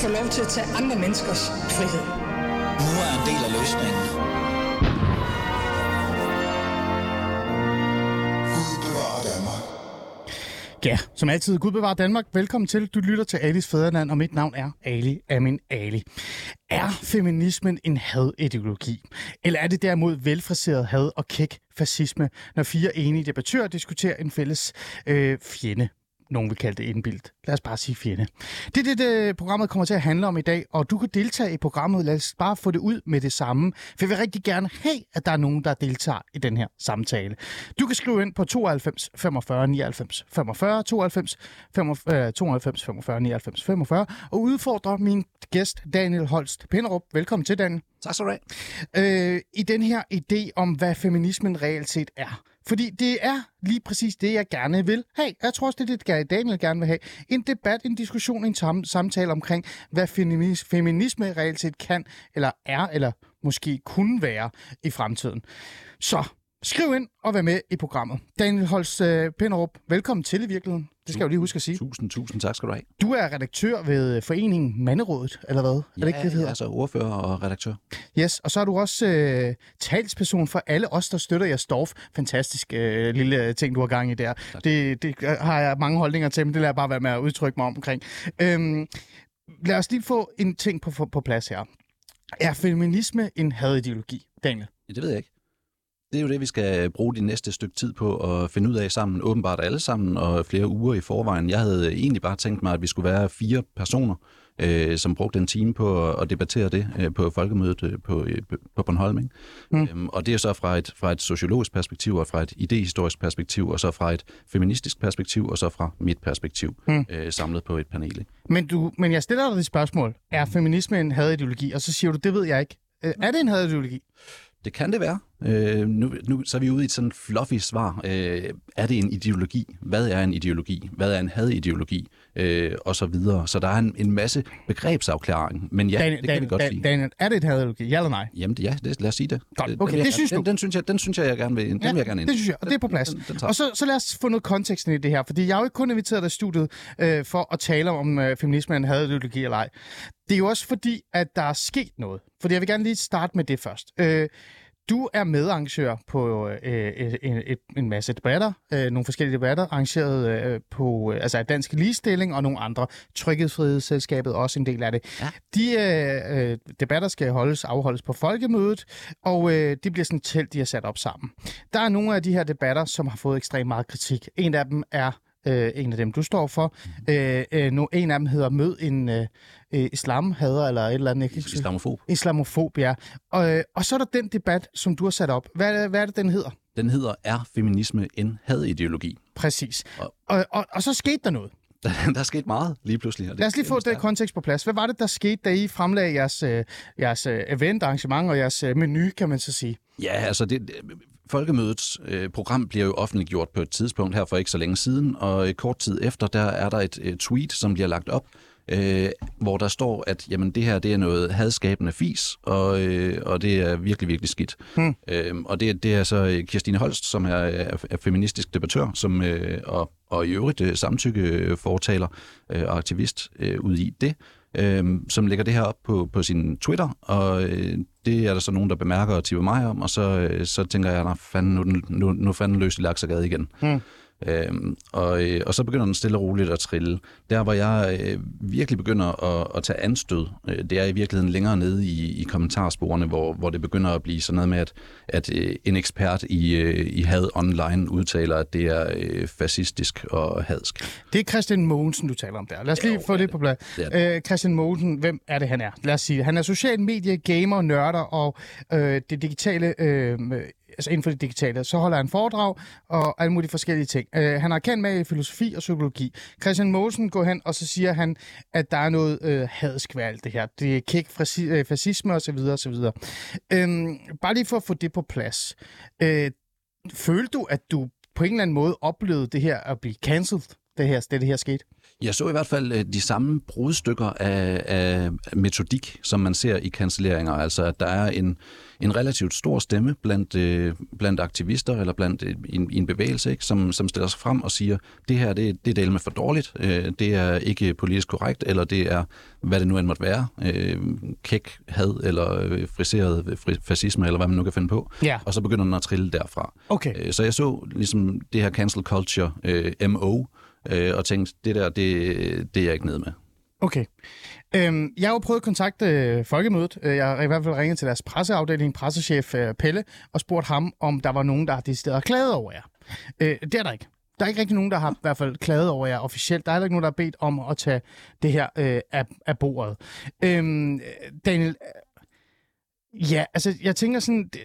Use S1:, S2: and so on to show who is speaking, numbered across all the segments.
S1: få lov til at tage andre menneskers frihed.
S2: Nu er en del af løsningen.
S3: Ja, som altid, Gud bevarer Danmark. Velkommen til. Du lytter til Alis Fæderland, og mit navn er Ali Amin Ali. Er feminismen en hadideologi? Eller er det derimod velfriseret had og kæk fascisme, når fire enige debattører diskuterer en fælles øh, fjende? Nogen vil kalde det indbildt. Lad os bare sige fjende. Det er det, det, programmet kommer til at handle om i dag, og du kan deltage i programmet. Lad os bare få det ud med det samme, for jeg vil rigtig gerne have, at der er nogen, der deltager i den her samtale. Du kan skrive ind på 92 45 99 45, 92 45, 92 45 99 45, og udfordre min gæst Daniel Holst Pinderup. Velkommen til, Daniel.
S4: Tak skal du have.
S3: Øh, I den her idé om, hvad feminismen reelt set er. Fordi det er lige præcis det, jeg gerne vil have. Jeg tror også, det er det, Daniel gerne vil have. En debat, en diskussion, en tam- samtale omkring, hvad feminis- feminisme reelt set kan, eller er, eller måske kunne være i fremtiden. Så skriv ind og vær med i programmet. Daniel Holst øh, Pinderup, velkommen til i virkeligheden. Det skal jeg jo lige huske at sige.
S4: Tusind, tusind tak skal du have.
S3: Du er redaktør ved foreningen Manderådet, eller hvad?
S4: Ja,
S3: er det ikke det, det hedder?
S4: altså ordfører og redaktør.
S3: Yes, og så er du også øh, talsperson for alle os, der støtter jer Storf. Fantastisk øh, lille ting, du har gang i der. Det, det har jeg mange holdninger til, men det lader jeg bare være med at udtrykke mig omkring. Øhm, lad os lige få en ting på, på, på plads her. Er feminisme en hadideologi, Daniel?
S4: Ja, det ved jeg ikke. Det er jo det, vi skal bruge de næste stykke tid på at finde ud af sammen, åbenbart alle sammen, og flere uger i forvejen. Jeg havde egentlig bare tænkt mig, at vi skulle være fire personer, øh, som brugte en time på at debattere det øh, på folkemødet øh, på, øh, på Bornholm. Ikke? Mm. Øhm, og det er så fra et, fra et sociologisk perspektiv, og fra et idehistorisk perspektiv, og så fra et feministisk perspektiv, og så fra mit perspektiv, mm. øh, samlet på et panel. Ikke?
S3: Men, du, men jeg stiller dig det spørgsmål. Er feminisme en hadideologi? Og så siger du, det ved jeg ikke. Øh, er det en hadideologi?
S4: Det kan det være. Øh, nu, nu så er vi ude i et sådan fluffy svar. Øh, er det en ideologi? Hvad er en ideologi? Hvad er en hadideologi? Øh, og så videre. Så der er en, en masse begrebsafklaring. Men ja,
S3: Daniel,
S4: det kan
S3: Daniel,
S4: vi godt
S3: Daniel,
S4: lide.
S3: Daniel, er det et hadideologi? Ja eller nej?
S4: Jamen ja, det, lad os sige det.
S3: Godt.
S4: Den
S3: Okay,
S4: jeg
S3: det synes du?
S4: Den, den, synes jeg, den synes jeg, jeg gerne vil, den vil jeg gerne ind.
S3: det synes jeg, og det er på plads.
S4: Den, den, tager.
S3: Og så, så lad os få noget kontekst ind i det her, fordi jeg har jo ikke kun inviteret i studiet øh, for at tale om øh, feminisme er en hadideologi eller ej. Det er jo også fordi, at der er sket noget. Fordi jeg vil gerne lige starte med det først. Øh, du er medarrangør på øh, en, en, en masse debatter, øh, nogle forskellige debatter, arrangeret øh, på øh, altså Dansk Ligestilling og nogle andre. Tryghedsfrihedsselskabet er også en del af det.
S4: Ja.
S3: De øh, øh, debatter skal holdes, afholdes på folkemødet, og øh, det bliver sådan et telt, de har sat op sammen. Der er nogle af de her debatter, som har fået ekstremt meget kritik. En af dem er øh, en af dem, du står for. Øh, øh, no, en af dem hedder Mød en øh, øh, islamhader, eller et eller andet. Jeg kan ikke
S4: Islamofob.
S3: Islamofob, ja. Og, øh, og så er der den debat, som du har sat op. Hvad hvad er det den hedder?
S4: Den hedder, er feminisme en hadideologi?
S3: Præcis.
S4: Og-
S3: Og, og, og så skete der noget.
S4: Der, der er sket meget lige pludselig. og det-
S3: Lad os lige få det kontekst på plads. Hvad var det, der skete, da I fremlagde jeres, øh, jeres øh, event, arrangement og jeres menu, kan man så sige?
S4: Ja, altså det, det- Folkemødets øh, program bliver jo offentliggjort på et tidspunkt her for ikke så længe siden, og øh, kort tid efter, der er der et øh, tweet, som bliver lagt op, øh, hvor der står, at jamen, det her det er noget hadskabende fis, og, øh, og det er virkelig, virkelig skidt. Hmm. Øh, og det, det er så øh, Kirstine Holst, som er, er, er feministisk debattør, som, øh, og, og i øvrigt øh, samtykke fortaler øh, og aktivist øh, ud i det, øh, som lægger det her op på, på sin Twitter, og øh, det er der så nogen, der bemærker og tipper mig om, og så, øh, så tænker jeg, at fanden, nu, nu, nu fanden løs i laksagade igen. Hmm. Øhm, og, øh, og så begynder den stille og roligt at trille. Der, hvor jeg øh, virkelig begynder at, at tage anstød, øh, det er i virkeligheden længere nede i, i kommentarsporene, hvor, hvor det begynder at blive sådan noget med, at, at øh, en ekspert i, øh, i had online udtaler, at det er øh, fascistisk og hadsk.
S3: Det er Christian Mogensen, du taler om der. Lad os lige
S4: Jo,
S3: få
S4: det
S3: det på plads. Øh, Christian Mogensen, hvem er det, han er? Lad os sige. Han er social medie, gamer, nørder og øh, det digitale... Øh, altså inden for det digitale. Så holder han foredrag og alle mulige forskellige ting. Øh, han har kendt med i filosofi og psykologi. Christian Mosen går hen, og så siger han, at der er noget øh, hadsk ved alt det her. Det er kæk, frasi- øh, fascisme osv. osv. Øhm, bare lige for at få det på plads. Øh, følte du, at du på en eller anden måde oplevede det her at blive cancelled, det her, det, det her skete?
S4: Jeg så i hvert fald øh, de samme brudstykker af, af metodik, som man ser i kancelleringer. Altså, at der er en, en relativt stor stemme blandt, øh, blandt aktivister eller blandt øh, en, en bevægelse, ikke, som, som stiller sig frem og siger, det her det, det er del med for dårligt, øh, det er ikke politisk korrekt, eller det er, hvad det nu end måtte være, øh, kæk, had eller friseret fascisme, eller hvad man nu kan finde på.
S3: Ja.
S4: Og så begynder den at trille derfra.
S3: Okay.
S4: Så jeg så ligesom det her cancel culture, øh, MO, øh, og tænkte, det der, det, det er jeg ikke nede med.
S3: Okay. Øhm, jeg har jo prøvet at kontakte øh, Folkemødet. Øh, jeg har i hvert fald ringet til deres presseafdeling, pressechef øh, Pelle, og spurgt ham, om der var nogen, der har decideret klaget over jer. Øh, det er der ikke. Der er ikke rigtig nogen, der har i hvert fald klaget over jer officielt. Der er heller ikke nogen, der har bedt om at tage det her øh, af, af bordet. Øhm, Daniel, øh, ja, altså jeg tænker sådan, det,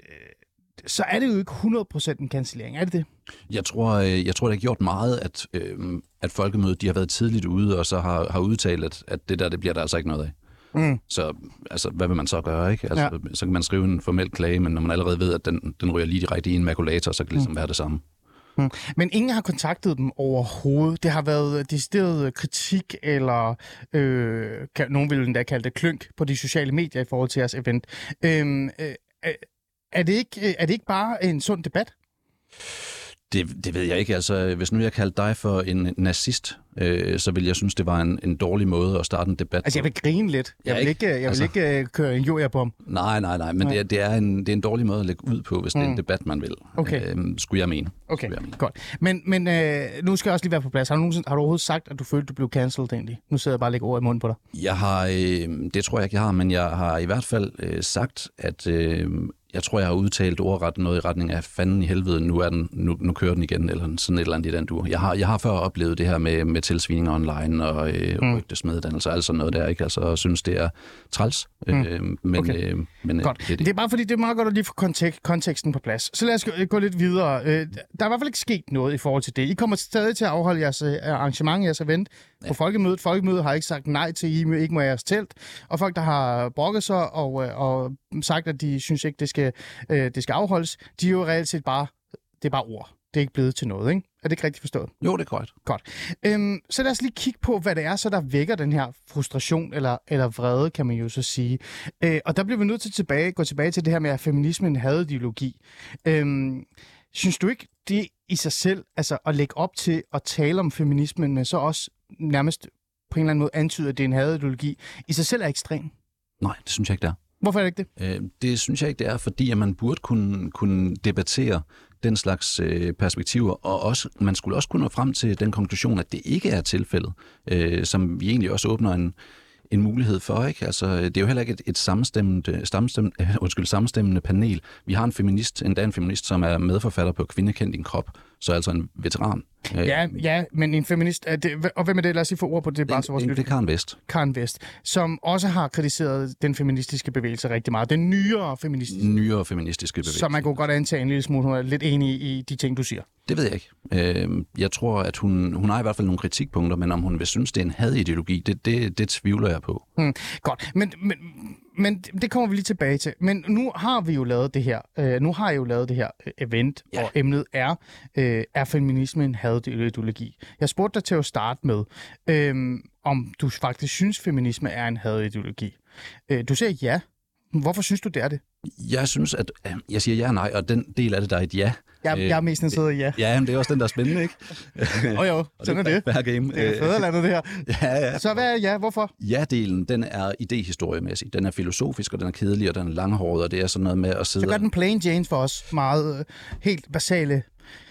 S3: så er det jo ikke 100% en cancellering, er det det?
S4: Jeg tror, øh, jeg tror, det har gjort meget, at, øh, at folkemødet de har været tidligt ude, og så har, har udtalt, at, at det der, det bliver der altså ikke noget af.
S3: Mm.
S4: Så altså, hvad vil man så gøre? ikke? Altså, ja. Så kan man skrive en formel klage, men når man allerede ved, at den, den ryger lige direkte i en makulator, så kan det ligesom mm. være det samme.
S3: Mm. Men ingen har kontaktet dem overhovedet. Det har været decideret kritik, eller øh, kan, nogen vil endda kalde det klønk på de sociale medier i forhold til jeres event. Øhm, øh, er, det ikke, er det ikke bare en sund debat?
S4: Det, det ved jeg ikke. Altså, hvis nu jeg kaldte dig for en nazist, øh, så vil jeg synes, det var en, en dårlig måde at starte en debat
S3: Altså, jeg vil grine lidt. Jeg
S4: Ja,
S3: vil
S4: ikke?
S3: jeg vil
S4: Altså-
S3: ikke øh, køre en joja-bom.
S4: Nej, nej, nej, men
S3: Nej.
S4: det er, det, er en, det er en dårlig måde at lægge ud på, hvis det er
S3: Mm.
S4: en debat, man vil.
S3: Okay.
S4: Øhm, skulle jeg mene.
S3: Okay,
S4: Skulle jeg mene.
S3: godt. Men, men øh, nu skal jeg også lige være på plads. Har du, nogensinde, har du overhovedet sagt, at du følte, du blev cancelled egentlig? Nu sidder jeg bare og lægger ord i munden på dig.
S4: Jeg har, øh, det tror jeg ikke, jeg har, men jeg har i hvert fald øh, sagt, at øh, jeg tror, jeg har udtalt ordret noget i retning af fanden i helvede, nu, er den, nu, nu kører den igen, eller sådan et eller andet i den dur. Jeg har, jeg har før oplevet det her med, med tilsvininger online og øh,
S3: Mm.
S4: rygtesmeddannelser, altså noget der, ikke? Altså, og synes, det er træls.
S3: Mm.
S4: Øh, men
S3: Okay.
S4: øh, men øh,
S3: Godt.
S4: det er
S3: Det
S4: det.
S3: er bare fordi, det er meget godt at lige få kontek- konteksten på plads. Så lad os gå, gå lidt videre. Øh, der er i hvert fald ikke sket noget i forhold til det. I kommer stadig til at afholde jeres øh, arrangement, jeres event på
S4: Ja.
S3: Folkemødet. Folkemødet har ikke sagt nej til, I ikke må jeres telt. Og folk, der har brokket sig og, øh, og sagt, at de synes ikke, det skal, øh, det skal afholdes, de er jo reelt set bare, det er bare ord. Det er ikke blevet til noget, ikke? Er det ikke rigtigt forstået?
S4: Jo, det er korrekt.
S3: Øhm, så lad os lige kigge på, hvad det er, så der vækker den her frustration eller, eller vrede, kan man jo så sige. Øh, og der bliver vi nødt til at tilbage, gå tilbage til det her med, at feminismen havde ideologi. Øhm, synes du ikke, det i sig selv, altså at lægge op til at tale om feminismen, men så også nærmest på en eller anden måde antyder, at det er en hadideologi, i sig selv er ekstrem?
S4: Nej, det synes jeg ikke, det er.
S3: Hvorfor er det ikke det?
S4: Øh, det synes jeg ikke, det er, fordi at man burde kunne, kunne debattere den slags øh, perspektiver, og også, man skulle også kunne nå frem til den konklusion, at det ikke er tilfældet, øh, som vi egentlig også åbner en, en mulighed for. Ikke? Altså, øh, det er jo heller ikke et, et sammenstemmende, øh, sammenstemmende, undskyld, sammenstemmende panel. Vi har en feminist, endda en feminist, som er medforfatter på Kvinde kendt din krop, så altså en veteran. Øh,
S3: Ja, ja, men en feminist, er det, og hvem er det? Lad os lige få ord på det, bare så vores lytter
S4: det er Karen Vest.
S3: Karen Vest, som også har kritiseret den feministiske bevægelse rigtig meget. Den nyere feministiske.
S4: Nyere feministiske bevægelse.
S3: Så man kunne godt antage en lille smule, hun er lidt enig i de ting, du siger.
S4: Det ved jeg ikke. Øh, jeg tror, at hun, hun har i hvert fald nogle kritikpunkter, men om hun vil synes, det er en hadideologi, det, det, det tvivler jeg på.
S3: Hmm, godt, men, men, men det kommer vi lige tilbage til. Men nu har vi jo lavet det her. Øh, nu har jeg jo lavet det her øh, event, ja.
S4: Ja.
S3: og emnet er, øh, er feminisme en hadideologi? Jeg spurgte dig til at starte med, øh, om du faktisk synes, feminisme er en hadideologi. Øh, du siger ja. Hvorfor synes du, det er det?
S4: Jeg synes, at jeg siger ja og nej, og den del af det, der er et ja.
S3: Jeg,
S4: Øh,
S3: jeg er mest interesseret i ja.
S4: Ja, men det er også den, der er spændende, ikke?
S3: Og jo, sådan er det.
S4: Hver game.
S3: Det er fædrelandet, det her.
S4: Ja, ja.
S3: Så hvad er ja? Hvorfor?
S4: Ja-delen, den er idehistoriemæssig. Den er filosofisk, og den er kedelig, og den er langhåret, og det er sådan noget med at sidde...
S3: Så gør den plain Jane for os. Meget øh, helt basale.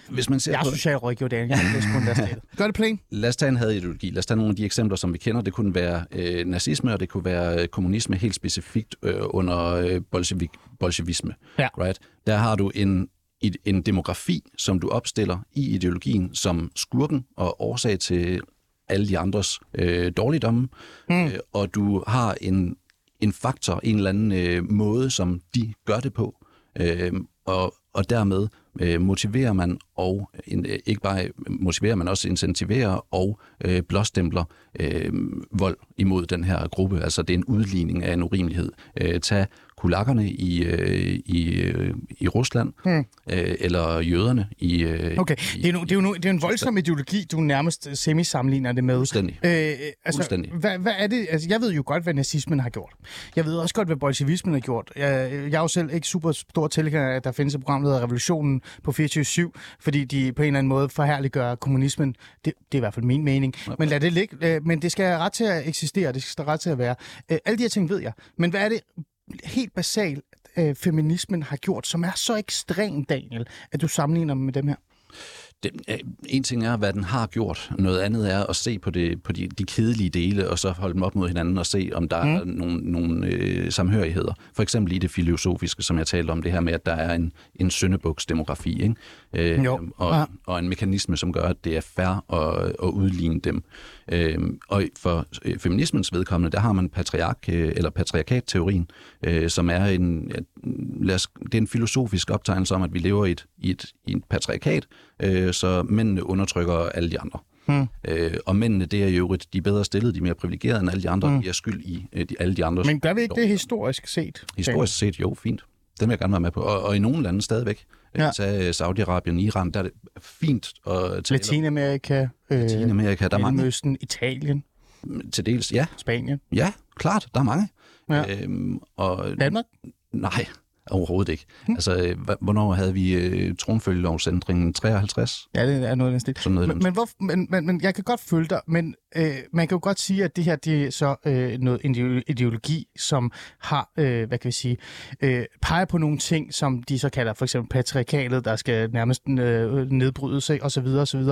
S4: Hvis man ser
S3: Jeg er socialrådgiver, Daniel. Gør det plain.
S4: Lad os tage en hadideologi. Lad os tage nogle af de eksempler, som vi kender. Det kunne være øh, nazisme, og det kunne være øh, kommunisme helt specifikt øh, under øh, bolshevik, bolsjevisme.
S3: Ja.
S4: Right? Der har du en, en demografi, som du opstiller i ideologien som skurken og årsag til alle de andres øh, dårligdomme. Mm. Øh, og du har en, en faktor, en eller anden øh, måde, som de gør det på. Øh, og, og dermed øh, motiverer man og øh, en, øh, ikke bare øh, motiverer man også incentiverer og øh, blåstempler øh, vold imod den her gruppe. Altså det er en udligning af en urimelighed. Øh, tag kulakkerne i, øh, i, øh, i Rusland,
S3: Hmm.
S4: øh, eller jøderne i... Øh,
S3: Okay, det er, jo, det, er jo, det er en voldsom ideologi, du nærmest semi-sammenligner det med.
S4: Fuldstændig.
S3: Øh, altså,
S4: Fuldstændig.
S3: hvad, hvad er det? Altså, jeg ved jo godt, hvad nazismen har gjort. Jeg ved også godt, hvad bolsjevismen har gjort. Jeg, jeg er jo selv ikke super stor tilhænger at der findes et program, der hedder Revolutionen på 24-7, fordi de på en eller anden måde forherliggør kommunismen. Det, det er i hvert fald min mening. Men lad det ligge. Øh, Men det skal have ret til at eksistere, det skal have ret til at være. Øh, Alle de her ting ved jeg. Men hvad er det helt basalt, øh, feminismen har gjort, som er så ekstrem, Daniel, at du sammenligner dem med dem her?
S4: Det, øh, en ting er, hvad den har gjort. Noget andet er at se på, det, på de, de kedelige dele, og så holde dem op mod hinanden og se, om der mm. er nogle, nogle øh, samhørigheder. For eksempel i det filosofiske, som jeg talte om, det her med, at der er en, en syndebuksdemografi, ikke? Øh,
S3: Jo.
S4: og,
S3: Ja.
S4: og en mekanisme, som gør, at det er fair at, at udligne dem. Øh, og for øh, feminismens vedkommende, der har man patriark, øh, eller patriarkat-teorien, øh, som er en, ja, lad os, det er en filosofisk optegnelse om, at vi lever i et, i et, i et patriarkat, øh, så mændene undertrykker alle de andre.
S3: Hmm.
S4: Øh, og mændene, det er jo øvrigt de er bedre stillede, de er mere privilegerede end alle de andre, hmm. de er skyld i øh, de, alle de andre.
S3: Men gør vi ikke det historisk set?
S4: Historisk set, jo, fint. Den vil jeg gerne være med på. Og, og i nogle lande stadigvæk.
S3: Ja.
S4: Tag Saudi-Arabien, Iran, der er det fint at tale
S3: Latinamerika, øh,
S4: Latinamerika. Der er mange
S3: Mellemøsten, Italien,
S4: til dels. Ja,
S3: Spanien,
S4: ja, klart, der er mange.
S3: Ja.
S4: Øhm, og
S3: Danmark.
S4: nej, overhovedet ikke. Altså, øh, hvornår havde vi øh, tronfølgelovsændringen? 53?
S3: Ja, det er noget af den stil.
S4: Sådan noget
S3: Men, men, hvor, men, men, men jeg kan godt følge dig, men øh, man kan jo godt sige, at det her det er så øh, noget ideo- ideologi, som har, øh, hvad kan vi sige, øh, peger på nogle ting, som de så kalder for eksempel patriarkatet, der skal nærmest øh, nedbryde sig osv. osv.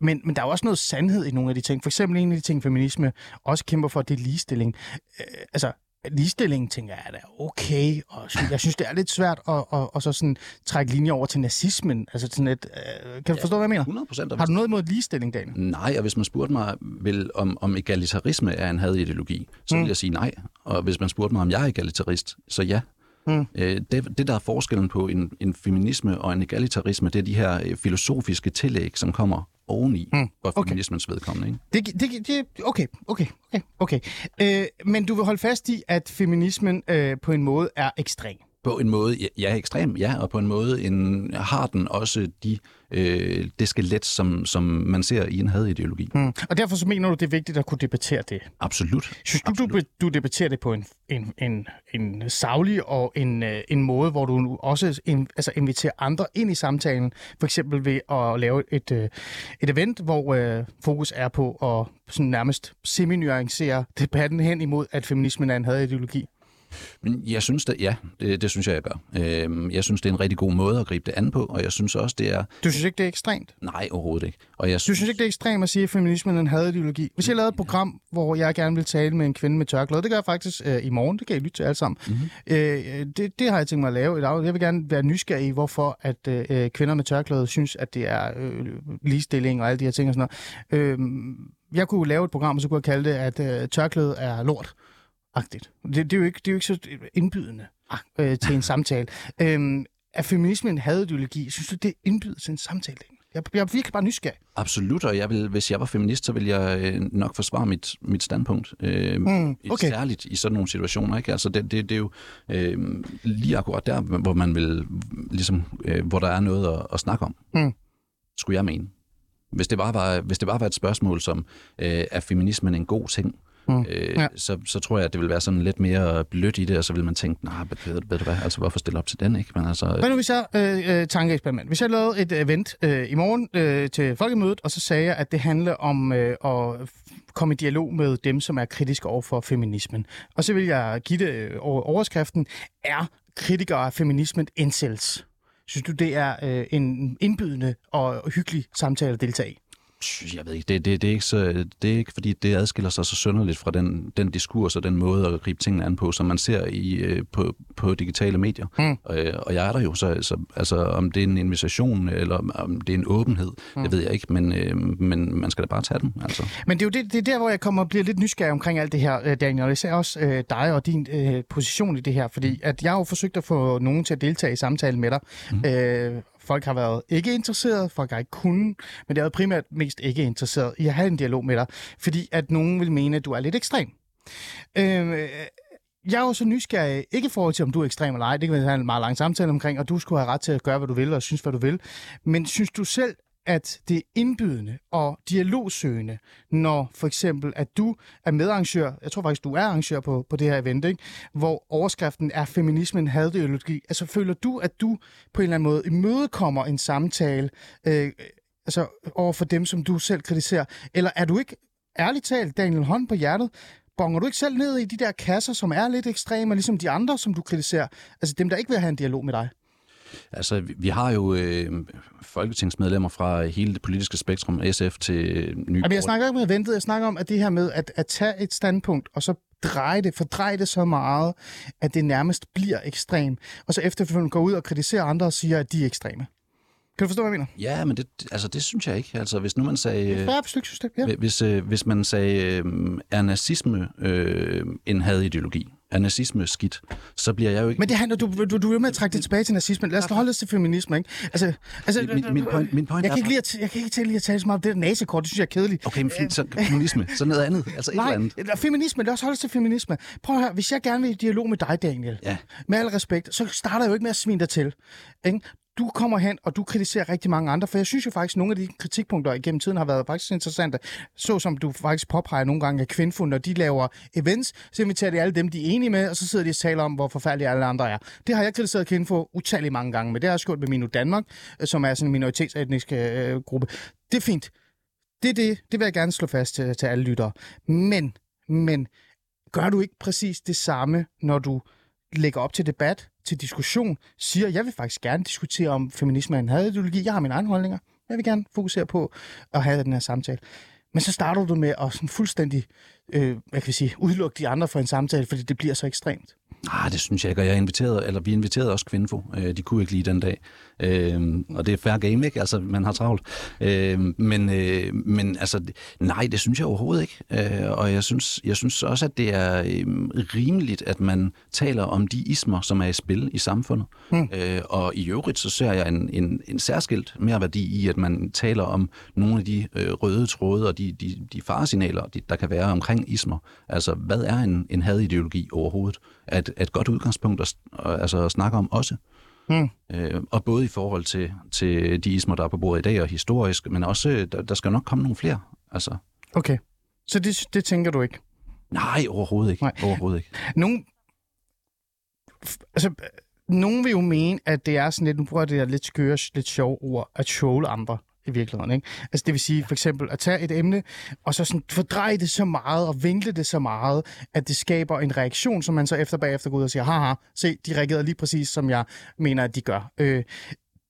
S3: Men, men der er jo også noget sandhed i nogle af de ting. For eksempel en af de ting, feminisme også kæmper for, det er ligestilling. Øh, altså, ligestilling, tænker jeg, er da okay, og jeg synes, det er lidt svært at, at, at så sådan trække linjer over til nazismen. Altså sådan et, øh, kan du forstå, hvad jeg mener?
S4: 100 procent.
S3: Har du noget imod ligestilling, Daniel?
S4: Nej, og hvis man spurgte mig, vel, om, om egalitarisme er en hadideologi, så
S3: Mm.
S4: vil jeg sige nej. Og hvis man spurgte mig, om jeg er egalitarist, så ja.
S3: Mm.
S4: Øh, det, det, der er forskellen på en, en feminisme og en egalitarisme, det er de her øh, filosofiske tillæg, som kommer oveni
S3: Mm.
S4: for
S3: Okay.
S4: feminismens vedkommende. Ikke?
S3: Det, det, det, okay, okay, okay, okay. Øh, men du vil holde fast i, at feminismen øh, på en måde er ekstrem.
S4: På en måde, ja, ekstrem, ja, og på en måde en, har den også de, øh, det skelet, som, som man ser i en hadideologi.
S3: Mm. Og derfor så mener du, det er vigtigt at kunne debattere det.
S4: Absolut.
S3: Synes du, du, du debatterer det på en, en, en, en savlig og en, øh, en måde, hvor du også in, altså inviterer andre ind i samtalen, for eksempel ved at lave et, øh, et event, hvor øh, fokus er på at sådan nærmest semi-nuancere debatten hen imod, at feminismen er en hadideologi?
S4: Men jeg synes, det, ja, det, det synes jeg, jeg gør. Øhm, jeg synes, det er en rigtig god måde at gribe det an på, og jeg synes også, det er...
S3: Du synes ikke, det er ekstremt?
S4: Nej, overhovedet ikke. Og jeg
S3: Du synes ikke, det er ekstremt at sige, at feminismen er en hadideologi? Hvis jeg lavede et program, hvor jeg gerne vil tale med en kvinde med tørklæde, det gør jeg faktisk øh, i morgen, det kan I lytte til alle sammen. Mm-hmm. Øh, det, det har jeg tænkt mig at lave. Jeg vil gerne være nysgerrig i, hvorfor at øh, kvinder med tørklæde synes, at det er øh, ligestilling og alle de her ting og sådan noget. Øh, jeg kunne lave et program, og så kunne jeg kalde det, at øh, tørklæde er lort. Agtigt. Det, det, er jo ikke, det er jo ikke så indbydende ah, øh, til en samtale. Øh, er feminismen en hadideologi? Synes du, det indbyder til en samtale? Jeg, jeg er virkelig bare nysgerrig.
S4: Absolut, og jeg vil, hvis jeg var feminist, så ville jeg øh, nok forsvare mit, mit standpunkt. Øh,
S3: Mm, okay.
S4: Særligt i sådan nogle situationer. Ikke? Altså, det, det, det er jo øh, lige akkurat der, hvor man vil, ligesom, øh, hvor der er noget at, at snakke om.
S3: Mm.
S4: Skulle jeg mene. Hvis det bare var, hvis det bare var et spørgsmål som, øh, er feminismen en god ting?
S3: Mm.
S4: Øh,
S3: Ja.
S4: så, så tror jeg, at det vil være sådan lidt mere blødt i det, og så vil man tænke, nej, nah, ved, ved du hvad, altså hvorfor stille op til den, ikke? Men altså,
S3: Hvad nu hvis jeg, øh, øh, tankeeksperiment, hvis jeg lavede et event øh, i morgen øh, til folkemødet, og så sagde jeg, at det handler om øh, at komme i dialog med dem, som er kritiske over for feminismen. Og så vil jeg give det øh, over overskriften, er kritikere af feminismen incels? Synes du, det er øh, en indbydende og hyggelig samtale at deltage i?
S4: Jeg ved ikke, det, det, det, er ikke så, det er ikke, fordi det adskiller sig så synderligt fra den, den diskurs og den måde at gribe tingene an på, som man ser i, øh, på, på digitale medier.
S3: Mm.
S4: Og, øh, og jeg er der jo, så, så altså, om det er en invitation, eller om det er en åbenhed, mm. det ved jeg ikke, men, øh, men man skal da bare tage den. Altså.
S3: Men det er jo det, det er der, hvor jeg kommer og bliver lidt nysgerrig omkring alt det her, Daniel, og især også øh, dig og din øh, position i det her, fordi at jeg har jo forsøgt at få nogen til at deltage i samtalen med dig. Mm. Øh, folk har været ikke interesseret, folk har ikke kunnet, men det har primært mest ikke interesseret i at have en dialog med dig, fordi at nogen vil mene, at du er lidt ekstrem. Øhm, øh, jeg er jo så nysgerrig, ikke i forhold til, om du er ekstrem eller ej, det kan vi have en meget lang samtale omkring, og du skulle have ret til at gøre, hvad du vil, og synes, hvad du vil. Men synes du selv, at det er indbydende og dialogsøgende, når for eksempel, at du er medarrangør, jeg tror faktisk, du er arrangør på, på det her event, ikke? hvor overskriften er feminismen hadideologi. Altså føler du, at du på en eller anden måde imødekommer en samtale øh, altså, over for dem, som du selv kritiserer? Eller er du ikke, ærligt talt, Daniel Hånd på hjertet, bonger du ikke selv ned i de der kasser, som er lidt ekstreme, ligesom de andre, som du kritiserer? Altså dem, der ikke vil have en dialog med dig?
S4: Altså, vi, har jo øh, folketingsmedlemmer fra hele det politiske spektrum, SF til Nye
S3: Jamen, jeg snakker ikke om eventet, jeg snakker om at det her med at, at tage et standpunkt, og så dreje det, fordreje det så meget, at det nærmest bliver ekstrem, og så efterfølgende går ud og kritiserer andre og siger, at de er ekstreme. Kan du forstå, hvad jeg mener?
S4: Ja, men det, altså, det synes jeg ikke. Altså, hvis nu man sagde...
S3: Det er et system, ja.
S4: Hvis, øh, hvis man sagde, øh, er nazisme øh, en hadideologi? Er nazisme skidt? Så bliver jeg jo ikke...
S3: Men det handler, du, du, du er med at trække det tilbage til nazismen. Lad os holde os til feminisme, ikke? Altså, altså,
S4: min, min, point, min point
S3: jeg, kan ikke lide at, jeg kan ikke til lige at tale så meget om det der nazikort. Det synes jeg er kedeligt.
S4: Okay, men fint, så feminisme. Så noget andet. Altså et
S3: Nej,
S4: eller andet.
S3: feminisme. Lad os holde os til feminisme. Prøv at høre, hvis jeg gerne vil i dialog med dig, Daniel,
S4: Ja.
S3: med al respekt, så starter jeg jo ikke med at svine dig til. Ikke? Du kommer hen, og du kritiserer rigtig mange andre, for jeg synes jo faktisk, at nogle af de kritikpunkter igennem tiden har været faktisk interessante. Så som du faktisk påpeger nogle gange, at kvindfund, når de laver events, så inviterer de alle dem, de er enige med, og så sidder de og taler om, hvor forfærdelige alle andre er. Det har jeg kritiseret Kvinfo utallige mange gange, men det har jeg gjort med Minu Danmark, øh, som er sådan en minoritetsetnisk øh, gruppe. Det er fint. Det er det. Det vil jeg gerne slå fast til, til alle lyttere. Men, men, gør du ikke præcis det samme, når du lægger op til debat, til diskussion, siger, jeg vil faktisk gerne diskutere om feminisme er en hadideologi. Jeg har mine egne holdninger. Jeg vil gerne fokusere på at have den her samtale. Men så starter du med at sådan fuldstændig, øh, hvad kan vi sige, udelukke de andre fra en samtale, fordi det bliver så ekstremt.
S4: Nej, det synes jeg ikke, og jeg inviterede, eller vi inviterede også Kvinfo. Øh, de kunne ikke lige den dag. Øh, og det er fair game, ikke? Altså, man har travlt. Øh, men, øh, men altså, nej, det synes jeg overhovedet ikke. Øh, og jeg synes, jeg synes også, at det er øh, rimeligt, at man taler om de ismer, som er i spil i samfundet. Hmm. Øh, og i øvrigt, så ser jeg en, en, en særskilt mere værdi i, at man taler om nogle af de øh, røde tråde og de, de, de faresignaler, de, der kan være omkring ismer. Altså, hvad er en, en hadideologi overhovedet? At, et godt udgangspunkt at, altså, at snakke om også.
S3: Hmm.
S4: Øh, og både i forhold til, til de ismer, der er på bordet i dag, og historisk, men også, der, der skal nok komme nogle flere. Altså,
S3: Okay. Så det, det tænker du ikke?
S4: nej, overhovedet ikke.
S3: Nej.
S4: Overhovedet ikke.
S3: Nogen, altså, nogen vil jo mene, at det er sådan lidt, nu bruger jeg det der lidt skøre, lidt sjove ord, at trolle andre i virkeligheden. Ikke? Altså det vil sige for eksempel at tage et emne, og så sådan fordreje det så meget, og vinkle det så meget, at det skaber en reaktion, som man så efter bagefter går ud og siger, haha, se, de reagerede lige præcis, som jeg mener, at de gør. Øh,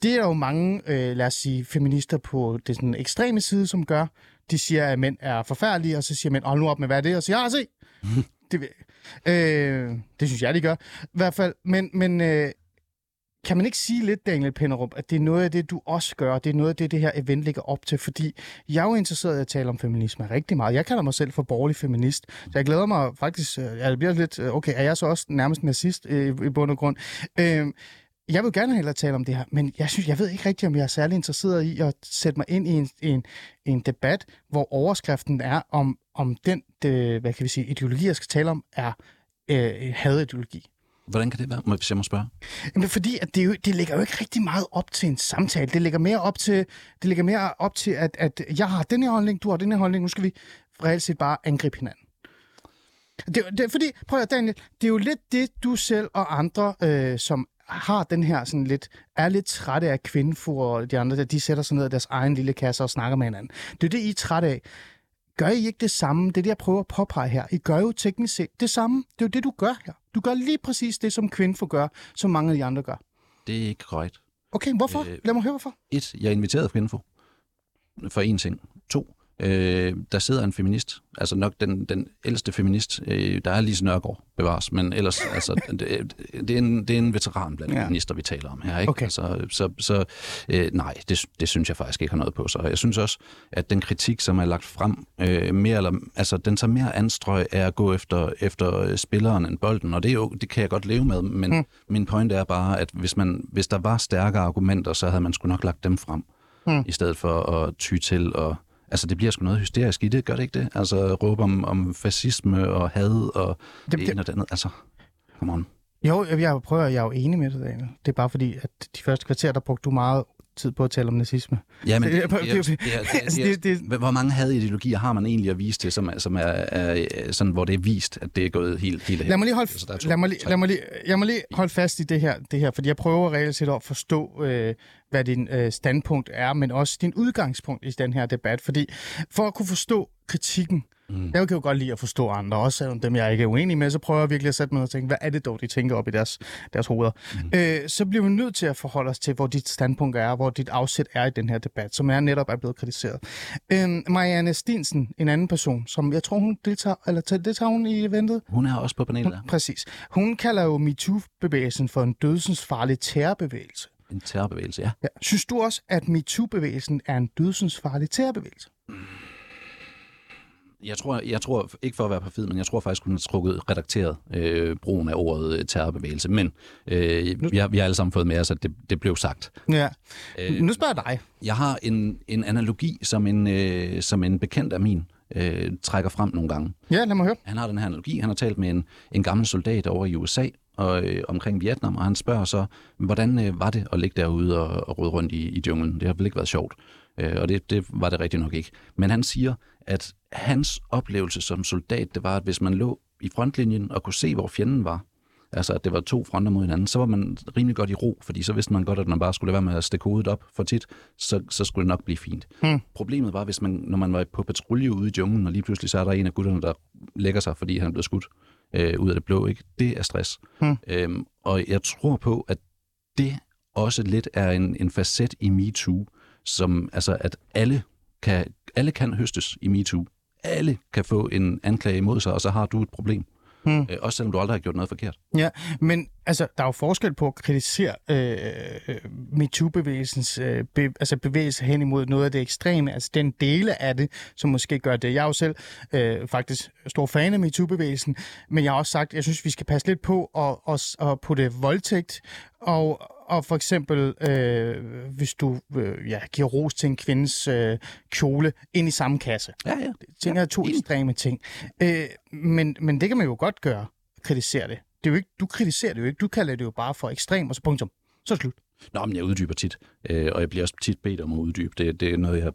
S3: det er der jo mange, øh, lad os sige, feminister på det sådan ekstreme side, som gør. De siger, at mænd er forfærdelige, og så siger mænd, hold nu op med, hvad er det? Og så siger, ja, se. det, øh, det synes jeg, de gør. I hvert fald. Men, men øh, kan man ikke sige lidt, Daniel Pennerup, at det er noget af det, du også gør, det er noget af det, det her event ligger op til, fordi jeg er jo interesseret i at tale om feminisme rigtig meget. Jeg kalder mig selv for borgerlig feminist, så jeg glæder mig faktisk, øh, jeg bliver lidt, øh, okay, er jeg så også nærmest nazist øh, i bund og grund? Øh, jeg vil gerne hellere tale om det her, men jeg synes, jeg ved ikke rigtigt, om jeg er særlig interesseret i at sætte mig ind i en, en, en debat, hvor overskriften er, om, om den, det, hvad kan vi sige, ideologi, jeg skal tale om, er øh, hadideologi.
S4: Hvordan kan det være, hvis jeg må spørge?
S3: Jamen, fordi at det, jo, det ligger jo ikke rigtig meget op til en samtale. Det ligger mere op til, det ligger mere op til at, at jeg har den her holdning, du har den her holdning, nu skal vi reelt set bare angribe hinanden. Det, det er fordi, prøv at Daniel, det er jo lidt det, du selv og andre, øh, som har den her sådan lidt, er lidt trætte af kvindefor og de andre, der de sætter sig ned i deres egen lille kasse og snakker med hinanden. Det er det, I er trætte af. Gør I ikke det samme? Det er det, jeg prøver at påpege her. I gør jo teknisk set det samme. Det er jo det, du gør her. Du gør lige præcis det, som kvindefor gør, som mange af de andre gør.
S4: Det er ikke korrekt.
S3: Okay, hvorfor?
S4: Øh,
S3: Lad mig høre, hvorfor.
S4: Et, jeg inviterede Kvinfo for en ting. To, øh, der sidder en feminist, altså nok den, den ældste feminist, øh, der er Lise Nørgaard bevares, men ellers, altså, det, det, er en, det er en veteran blandt
S3: Ja.
S4: feminister, vi taler om her. Ikke?
S3: Okay.
S4: Altså, så så øh, nej, det, det synes jeg faktisk ikke har noget på sig. Jeg synes også, at den kritik, som er lagt frem, øh, mere eller, altså, den tager mere anstrøg af at gå efter, efter øh, spilleren end bolden, og det, er jo, det kan jeg godt leve med, men
S3: Mm.
S4: min point er bare, at hvis, man, hvis der var stærkere argumenter, så havde man sgu nok lagt dem frem,
S3: Mm.
S4: i stedet for at ty til og Altså, det bliver sgu noget hysterisk i det, gør det ikke det? Altså, råbe om, om fascisme og had og
S3: Det-
S4: det,
S3: det-
S4: ene og det andet. Altså, Come on.
S3: Jo, jeg, prøver, jeg er jo enig med dig, Daniel. Det er bare fordi, at de første kvarter, der brugte du meget tid på at tale om nazisme.
S4: Ja, men hvor mange hadideologier har man egentlig at vise til, som som er, er sådan, hvor det er vist, at det er gået helt, helt
S3: Lad mig lige holde,
S4: Altså, to-
S3: lad mig lige, lad mig lige, jeg må lige holde fast i det her, det her fordi jeg prøver reelt set at forstå, øh, hvad din øh, standpunkt er, men også din udgangspunkt i den her debat. Fordi for at kunne forstå kritikken, mm. jeg kan jo godt lide at forstå andre, også selvom dem jeg ikke er uenig med, så prøver jeg virkelig at sætte mig ned og tænke, hvad er det dog, de tænker op i deres, deres hoveder. Mm. Øh, så bliver vi nødt til at forholde os til, hvor dit standpunkt er, hvor dit afsæt er i den her debat, som er netop er blevet kritiseret. Øh, Marianne Stinsen, en anden person, som jeg tror, hun deltager, eller deltager hun i eventet?
S4: Hun er også på panelet der.
S3: Præcis. Hun kalder jo MeToo-bevægelsen for en dødsensfarlig terrorbevægelse.
S4: En terrorbevægelse, ja.
S3: Ja. Synes du også, at MeToo-bevægelsen er en dødsensfarlig terrorbevægelse?
S4: Jeg tror, jeg tror, ikke for at være perfid, men jeg tror faktisk, hun har trukket redakteret øh, brugen af ordet øh, terrorbevægelse. Men øh, vi, har, vi har alle sammen fået med os, at det, det blev sagt.
S3: Ja.
S4: Øh,
S3: nu spørger jeg dig.
S4: Jeg har en, en analogi, som en, øh, som en bekendt af min øh, trækker frem nogle gange.
S3: Ja, lad mig høre.
S4: Han har den her analogi. Han har talt med en, en gammel soldat over i USA og, øh, omkring Vietnam, og han spørger så, hvordan øh, var det at ligge derude og, og rode rundt i, i junglen? Det har vel ikke været sjovt. Øh, og det, det var det rigtig nok ikke. Men han siger, at hans oplevelse som soldat, det var, at hvis man lå i frontlinjen og kunne se, hvor fjenden var, altså at det var to fronter mod hinanden, så var man rimelig godt i ro, fordi så vidste man godt, at man bare skulle lade være med at stikke hovedet op for tit, så, så skulle det nok blive fint.
S3: Hmm.
S4: Problemet var, hvis man, når man var på patrulje ude i junglen, og lige pludselig så er der en af gutterne, der lægger sig, fordi han blevet skudt øh, ud af det blå, ikke? det er stress.
S3: Hmm.
S4: Øhm, og jeg tror på, at det også lidt er en, en facet i MeToo, som altså, at alle kan, alle kan høstes i MeToo. Alle kan få en anklage imod sig, og så har du et problem. Øh, også selvom du aldrig har gjort noget forkert.
S3: Ja, men altså, der er jo forskel på at kritisere øh, øh, MeToo-bevægelsens øh, be, altså bevægelse hen imod noget af det ekstreme, altså den dele af det, som måske gør det. Jeg er jo selv øh, faktisk stor fan af MeToo-bevægelsen, men jeg har også sagt, at jeg synes, vi skal passe lidt på at, at, at putte voldtægt og, og for eksempel, øh, hvis du øh, ja, giver ros til en kvindes øh, kjole ind i samme kasse.
S4: Ja, ja.
S3: Det tænker er to ekstreme ting. Øh, men, men det kan man jo godt gøre, kritisere det. det er jo ikke, du kritiserer det jo ikke, du kalder det jo bare for ekstrem, og så punktum. Så er det slut.
S4: Nå, men jeg uddyber tit, øh, og jeg bliver også tit bedt om at uddybe. Det, det er noget, jeg,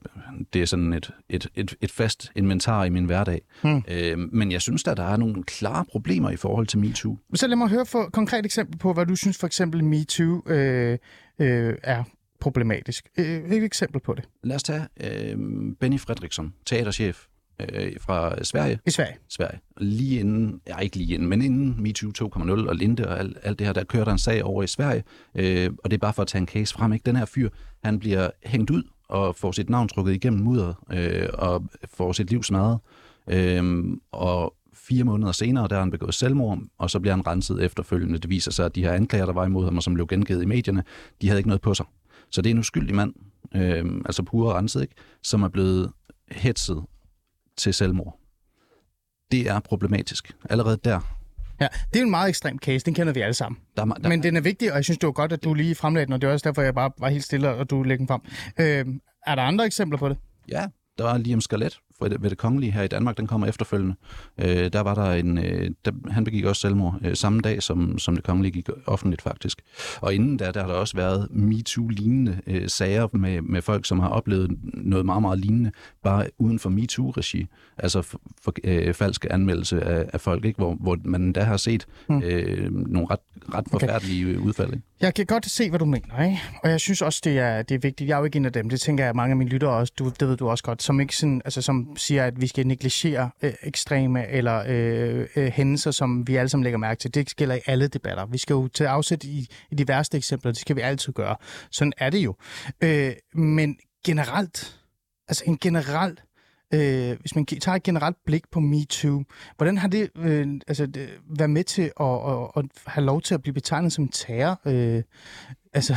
S4: det er sådan et, et, et, et fast inventar i min hverdag.
S3: Hmm.
S4: Øh, men jeg synes, at der er nogle klare problemer i forhold til MeToo.
S3: Så lad mig høre for et konkret eksempel på, hvad du synes for eksempel MeToo øh, øh, er problematisk. Øh, et eksempel på det.
S4: Lad os tage øh, Benny Fredriksson, teaterchef øh, fra Sverige.
S3: I Sverige.
S4: Sverige. Lige inden, ja ikke lige inden, men inden MeToo 2.0 og Linde og alt, alt det her, der kører der en sag over i Sverige, øh, og det er bare for at tage en case frem. Ikke? Den her fyr, han bliver hængt ud og får sit navn trukket igennem mudderet øh, og får sit liv smadret. Øh, og fire måneder senere, der har han begået selvmord, og så bliver han renset efterfølgende. Det viser sig, at de her anklager, der var imod ham, og som blev gengivet i medierne, de havde ikke noget på sig. Så det er en uskyldig mand, øh, altså pure renset, ikke? som er blevet hetset til selvmord. Det er problematisk. Allerede der.
S3: Ja, det er en meget ekstrem case, den kender vi alle sammen.
S4: der, der
S3: Men den er vigtig, og jeg synes, det var godt, at du lige fremlagde den, og det er også derfor, jeg bare var helt stille, og du lægger den frem. Øh, er der andre eksempler på det?
S4: Ja, der var Liam Scarlett ved det, kongelige her i Danmark, den kommer efterfølgende. Øh, der var der en, øh, der, han begik også selvmord øh, samme dag, som, som det kongelige gik offentligt faktisk. Og inden da, der har der også været MeToo-lignende øh, sager med, med folk, som har oplevet noget meget, meget lignende, bare uden for MeToo-regi. Altså for, for, øh, falske anmeldelse af, af folk, ikke? Hvor, hvor man da har set øh, nogle ret, ret forfærdelige okay. udfald. Ikke?
S3: Jeg kan godt se, hvad du mener, ikke? og jeg synes også, det er, det er vigtigt. Jeg er jo ikke en af dem, det tænker jeg, mange af mine lyttere også, du, det ved du også godt, som ikke sådan, altså, som siger, at vi skal negligere øh, ekstreme eller øh, øh, hændelser, som vi alle sammen lægger mærke til. Det gælder i alle debatter. Vi skal jo tage afsæt i, i de værste eksempler, det skal vi altid gøre. Sådan er det jo. Øh, men generelt, altså en generel Øh, hvis man tager et generelt blik på MeToo, hvordan har det øh, altså, det, været med til at, at, at have lov til at blive betegnet som terror? Øh, altså,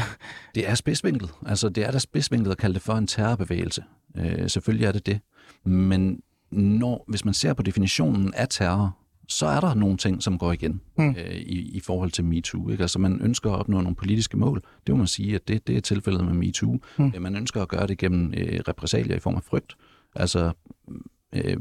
S4: Det er spidsvinklet. Altså, det er da spidsvinklet at kalde det for en terrorbevægelse. Øh, selvfølgelig er det det. Men når, hvis man ser på definitionen af terror, så er der nogle ting, som går igen mm. øh, i, i forhold til MeToo. Ikke? Altså, man ønsker at opnå nogle politiske mål. Det må man sige, at det, det er tilfældet med MeToo. Mm. Man ønsker at gøre det gennem øh, repressalier i form af frygt. Altså, øh,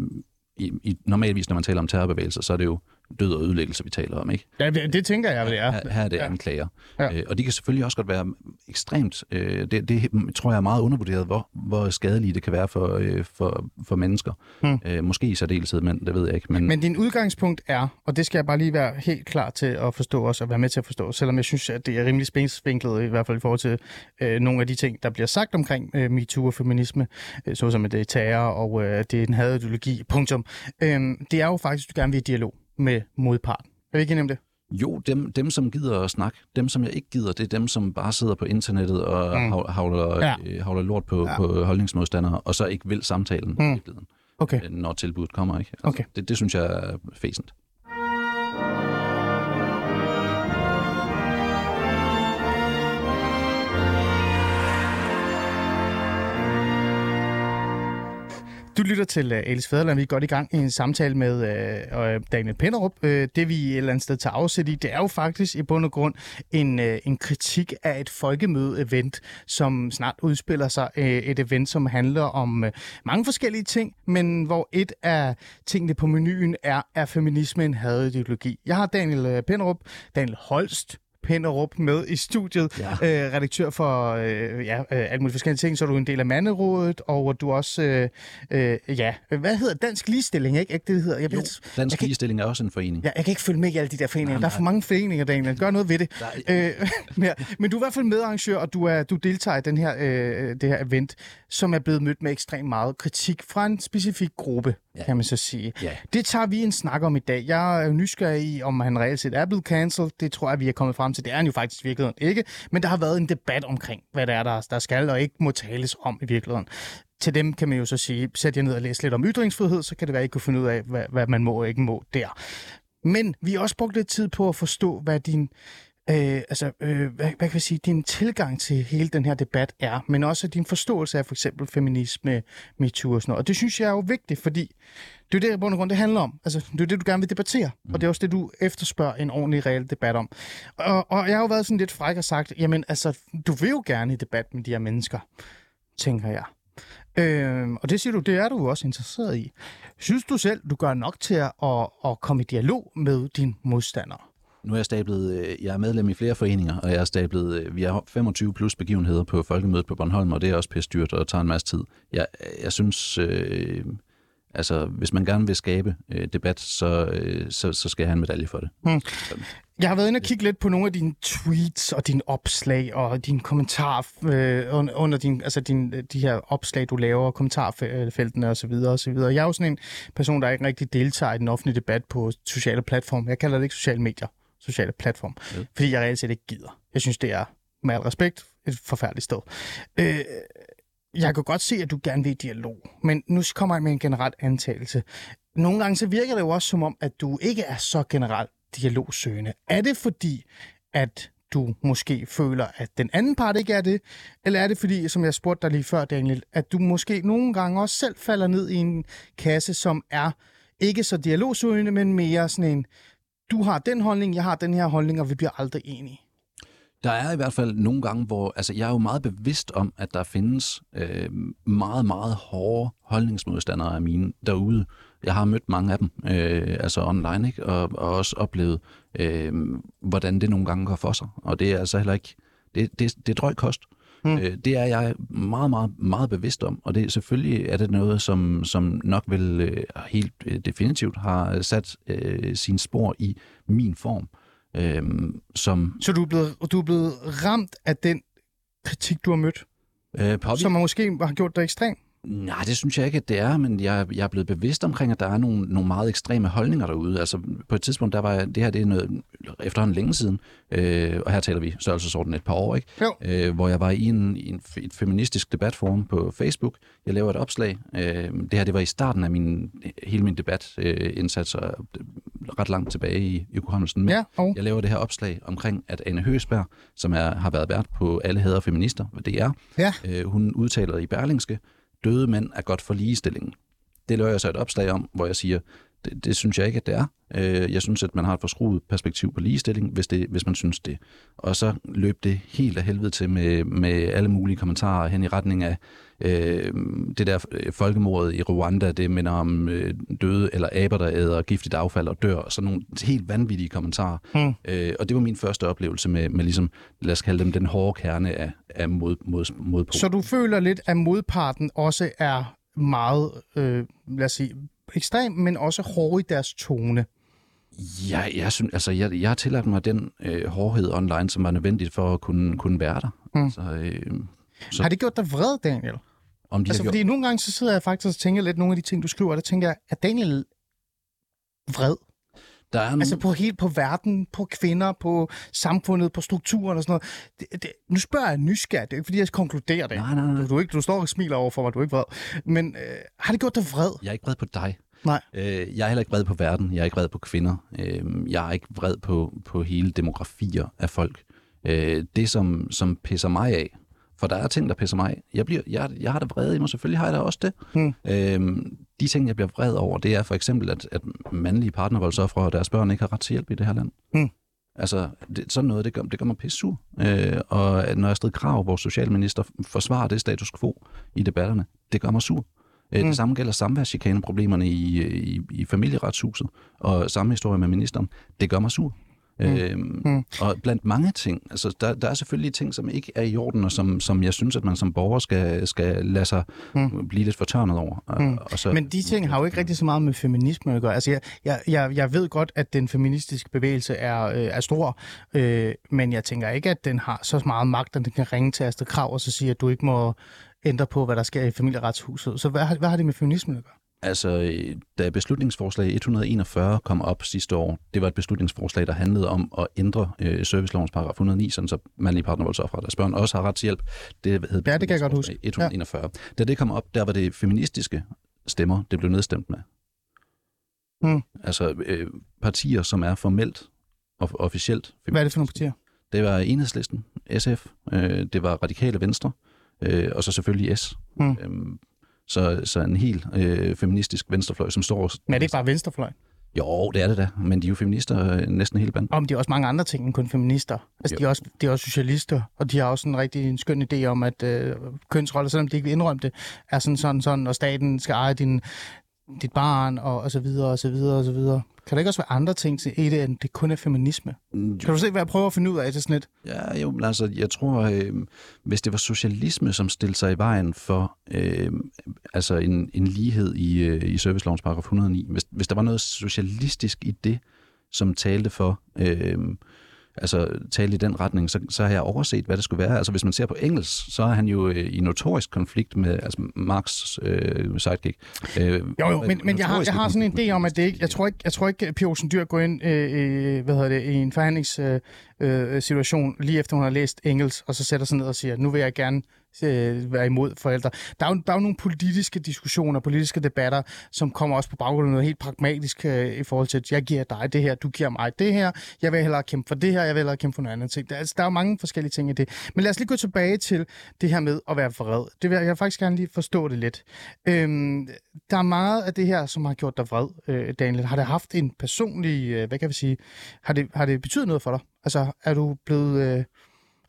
S4: i, i, normalvis, når man taler om terrorbevægelser, så er det jo død og ødelæggelse, vi taler om, ikke?
S3: Ja, det, det tænker jeg, det er.
S4: Her, her er det
S3: Ja.
S4: anklager.
S3: Ja.
S4: Øh, og de kan selvfølgelig også godt være ekstremt, øh, det, det tror jeg er meget undervurderet, hvor, hvor skadelige det kan være for, øh, for, for mennesker.
S3: Hmm.
S4: Øh, måske i særdeleshed mænd, det ved jeg ikke. Men,
S3: Men din udgangspunkt er, og det skal jeg bare lige være helt klar til at forstå også, og være med til at forstå, selvom jeg synes, at det er rimelig spændsvinklet, i hvert fald i forhold til øh, nogle af de ting, der bliver sagt omkring øh, MeToo og feminisme, øh, såsom at det er terror, og øh, det er en hadideologi, punktum. Øh, det er jo faktisk, at du gerne vil i dialog med modparten. Er vi ikke enige om det?
S4: Jo, dem, dem, som gider at snakke, dem, som jeg ikke gider, det er dem, som bare sidder på internettet og
S3: Mm.
S4: havler,
S3: Ja.
S4: øh, havler lort på,
S3: Ja.
S4: på holdningsmodstandere, og så ikke vil samtalen
S3: Mm.
S4: mm. i virkeligheden,
S3: Okay.
S4: øh, når tilbuddet kommer. Ikke? Altså,
S3: Okay.
S4: det, det synes jeg er fæsent.
S3: Du lytter til uh, Alice Fæderland. Vi er godt i gang i en samtale med uh, Daniel Pinderup. Uh, det vi et eller andet sted tager afsæt i, det er jo faktisk i bund og grund en, uh, en kritik af et folkemøde-event, som snart udspiller sig. Uh, et event, som handler om uh, mange forskellige ting, men hvor et af tingene på menuen er, er feminisme en hadideologi. Jeg har Daniel Pinderup, Daniel Holst, Penderup med i studiet.
S4: Ja.
S3: Øh, redaktør for øh, ja, øh, alle mulige forskellige ting, så er du en del af Manderådet, og du er også, øh, øh, ja, hvad hedder Dansk Ligestilling, ikke? ikke det, hedder? Jeg,
S4: Jo,
S3: jeg,
S4: Dansk
S3: jeg kan-
S4: Ligestilling er også en forening.
S3: Ja, jeg kan ikke følge med i alle de der foreninger.
S4: Nej,
S3: Der er for mange foreninger, Daniel. Gør noget ved det.
S4: Nej.
S3: Øh, men, men du er i hvert fald medarrangør, og du, er, du deltager i den her, øh, det her event, som er blevet mødt med ekstremt meget kritik fra en specifik gruppe, ja. Kan man så sige.
S4: Ja.
S3: Det tager vi en snak om i dag. Jeg er jo nysgerrig i, om han reelt set er blevet cancelled. Det tror jeg, vi er kommet frem til. Det er han jo faktisk i virkeligheden ikke. Men der har været en debat omkring, hvad det er, der, der skal og ikke må tales om i virkeligheden. Til dem kan man jo så sige, sæt jer ned og læs lidt om ytringsfrihed, så kan det være, at I kan finde ud af, hvad, hvad man må og ikke må der. Men vi har også brugt lidt tid på at forstå, hvad din, øh, altså, øh, hvad, hvad kan vi sige, din tilgang til hele den her debat er, men også din forståelse af for eksempel feminisme, MeToo og sådan noget. Og det synes jeg er jo vigtigt, fordi det er jo det, i bund og grund, det handler om. Altså, det er det, du gerne vil debattere, og det er også det, du efterspørger en ordentlig, reel debat om. Og, og jeg har jo været sådan lidt fræk og sagt, jamen altså, du vil jo gerne i debat med de her mennesker, tænker jeg. Øhm, og det siger du, det er du jo også interesseret i. Synes du selv, du gør nok til at, at, at komme i dialog med dine modstandere?
S4: Nu er jeg stablet, øh, jeg er medlem i flere foreninger, og jeg er stablet, øh, vi har 25 plus begivenheder på Folkemødet på Bornholm, og det er også pisse dyrt og tager en masse tid. Jeg, jeg synes, øh, altså hvis man gerne vil skabe øh, debat, så, øh, så, så skal jeg have en medalje for det.
S3: Hmm. Jeg har været inde og kigge lidt på nogle af dine tweets og dine opslag og dine kommentarer øh, under, under din, altså din, de her opslag, du laver, kommentarfeltene osv. osv. Jeg er jo sådan en person, der ikke rigtig deltager i den offentlige debat på sociale platforme. Jeg kalder det ikke sociale medier, sociale platform,
S4: Ja.
S3: fordi jeg reelt set ikke gider. Jeg synes, det er med al respekt et forfærdeligt sted. Øh, jeg kan godt se, at du gerne vil i dialog, men nu kommer jeg med en generel antagelse. Nogle gange så virker det jo også som om, at du ikke er så generelt dialogsøgende. Er det fordi, at du måske føler, at den anden part ikke er det? Eller er det fordi, som jeg spurgte dig lige før, Daniel, at du måske nogle gange også selv falder ned i en kasse, som er ikke så dialogsøgende, men mere sådan en, du har den holdning, jeg har den her holdning, og vi bliver aldrig enige.
S4: Der er i hvert fald nogle gange, hvor altså, jeg er jo meget bevidst om, at der findes øh, meget, meget hårde holdningsmodstandere af mine derude. Jeg har mødt mange af dem, øh, altså online, ikke? Og, og også oplevet, øh, hvordan det nogle gange går for sig. Og det er altså heller ikke, det, det, det er drøg kost.
S3: Øh,
S4: Mm. Øh, det er jeg meget, meget, meget bevidst om, og det selvfølgelig er det noget, som, som nok vel øh, helt øh, definitivt har sat øh, sin spor i min form. Øh, som
S3: Så du er blevet, du er blevet ramt af den kritik, du har mødt,
S4: øh, påvirker
S3: som måske har gjort dig ekstrem?
S4: Nej, det synes jeg ikke, at det er, men jeg, jeg er blevet bevidst omkring, at der er nogle, nogle meget ekstreme holdninger derude. Altså på et tidspunkt, der var jeg- det her det er noget efterhånden længe siden, øh, og her taler vi størrelsesorden et par år, ikke?
S3: Jo.
S4: Øh, hvor jeg var i en, i en, et feministisk debatforum på Facebook. Jeg laver et opslag. Øh, det her det var i starten af min, hele min debatindsats, og ret langt tilbage i, i hukommelsen. Men
S3: Ja, og
S4: jeg laver det her opslag omkring, at Anne Høsberg, som er, har været vært på Alle Hader Feminister, hvad det er,
S3: Ja.
S4: øh, hun udtaler i Berlingske, døde mænd er godt for ligestillingen. Det laver jeg så et opslag om, hvor jeg siger, Det, det synes jeg ikke, at det er. Øh, jeg synes, at man har et forskruet perspektiv på ligestilling, hvis, det, hvis man synes det. Og så løb det helt af helvede til med, med alle mulige kommentarer hen i retning af øh, det der øh, folkemordet i Rwanda, det minder om øh, døde eller aber, der æder giftigt affald og dør. Sådan nogle helt vanvittige kommentarer. Mm. Øh, og det var min første oplevelse med, med ligesom, lad os kalde dem, den hårde kerne af, af mod, mod, modpol.
S3: Så du føler lidt, at modparten også er meget, øh, lad os sige, ekstrem, men også hård i deres tone?
S4: Ja, jeg, synes, altså, jeg, jeg har tilladt mig den øh, hårdhed online, som var nødvendigt for at kunne, kunne være der. Mm. Så, øh,
S3: så... Har det gjort dig vred, Daniel? Om de altså, fordi gjort... nogle gange så sidder jeg faktisk og tænker lidt nogle af de ting, du skriver, og der tænker jeg, er Daniel vred? Der er nogle... Altså på helt på verden, på kvinder, på samfundet, på strukturen og sådan noget. Det, det, nu spørger jeg nysgerrigt, det er ikke fordi, jeg konkluderer det.
S4: Nej, nej, nej.
S3: Du, du, ikke, du står og smiler over for mig, du er ikke vred. Men øh, har det gjort dig vred?
S4: Jeg er ikke vred på dig.
S3: Nej.
S4: Øh, jeg er heller ikke vred på verden, jeg er ikke vred på kvinder. Øh, jeg er ikke vred på, på hele demografier af folk. Øh, det, som, som pisser mig af, for der er ting, der pisser mig af. Jeg, bliver, jeg, jeg har da vred i mig, selvfølgelig har jeg da også det. Hmm. Øhm, de ting, jeg bliver vred over, det er for eksempel, at, at mandlige partnervoldsoffre og deres børn ikke har ret til hjælp i det her land. Hmm. Altså, det, sådan noget, det gør, det gør mig pisse sur. Øh, og når Astrid Krav, vores socialminister, forsvarer det status quo i debatterne, det gør mig sur. Øh, mm. Det samme gælder samværschikaneproblemerne i, i, i familieretshuset, og samme historie med ministeren. Det gør mig sur. Mm. Øhm, mm. Og blandt mange ting, altså der, der er selvfølgelig ting, som ikke er i orden, og som, som jeg synes, at man som borger skal, skal lade sig mm. blive lidt fortørnet over.
S3: Mm. Og så, Men de ting har jo ikke rigtig så meget med feminisme at gøre. Altså jeg, jeg, jeg, jeg ved godt, at den feministiske bevægelse er, øh, er stor, øh, men jeg tænker ikke, at den har så meget magt, at den kan ringe til Astrid Krav og så sige, at du ikke må ændre på, hvad der sker i familieretshuset. Så hvad, hvad har det med feminisme at gøre?
S4: Altså, da beslutningsforslag 141 kom op sidste år, det var et beslutningsforslag, der handlede om at ændre øh, servicelovens paragraf 109, sådan så mandlige partnervoldsoffre, der spørger også har ret til hjælp.
S3: Det hed ja, det kan jeg godt huske.
S4: 141. Ja. Da det kom op, der var det feministiske stemmer, det blev nedstemt med. Hmm. Altså øh, partier, som er formelt og officielt.
S3: Hvad er det for nogle partier?
S4: Det var Enhedslisten, SF, øh, det var Radikale Venstre, øh, og så selvfølgelig S. Hmm. Øhm, så, så en helt øh, feministisk venstrefløj, som står...
S3: Men er det ikke bare venstrefløj?
S4: Jo, det er det da, men de er jo feminister øh, næsten hele banden.
S3: Om de er også mange andre ting end kun feminister. Altså, de er, også, de er også socialister, og de har også en rigtig en skøn idé om, at øh, kønsroller, selvom de ikke vil indrømme det, er sådan sådan sådan, og staten skal eje din, dit barn, og, og så videre, og så videre, og så videre. Kan der ikke også være andre ting i det, end det kun er feminisme? Mm, kan du se, hvad jeg prøver at finde ud af det sådan lidt?
S4: Ja, jo, men altså, jeg tror, øh, hvis det var socialisme, som stillede sig i vejen for øh, altså en, en lighed i, øh, i servicelovens paragraf 109, hvis, hvis der var noget socialistisk i det, som talte for... Øh, altså tale i den retning, så, så har jeg overset, hvad det skulle være. Altså hvis man ser på engelsk, så er han jo øh, i notorisk konflikt med altså Marx øh, sidekick.
S3: Øh, jo, jo, men, men jeg har, jeg har sådan en idé om, at det ikke, jeg tror ikke, jeg tror ikke, Pia Olsen Dyr går ind øh, hvad hedder det, i en forhandlingssituation øh, Øh, situation, lige efter hun har læst engelsk, og så sætter sig ned og siger, nu vil jeg gerne øh, være imod forældre. Der er, jo, der er jo nogle politiske diskussioner, politiske debatter, som kommer også på baggrund af noget helt pragmatisk øh, i forhold til, at jeg giver dig det her, du giver mig det her, jeg vil hellere kæmpe for det her, jeg vil hellere kæmpe for noget andet ting. Der, altså, der er jo mange forskellige ting i det. Men lad os lige gå tilbage til det her med at være vred. Det vil jeg, jeg faktisk gerne lige forstå det lidt. Øhm, der er meget af det her, som har gjort dig vred, øh, Daniel. Har det haft en personlig, øh, hvad kan vi sige, har det, har det betydet noget for dig? Altså, er du blevet, øh,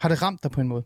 S3: har det ramt dig på en måde?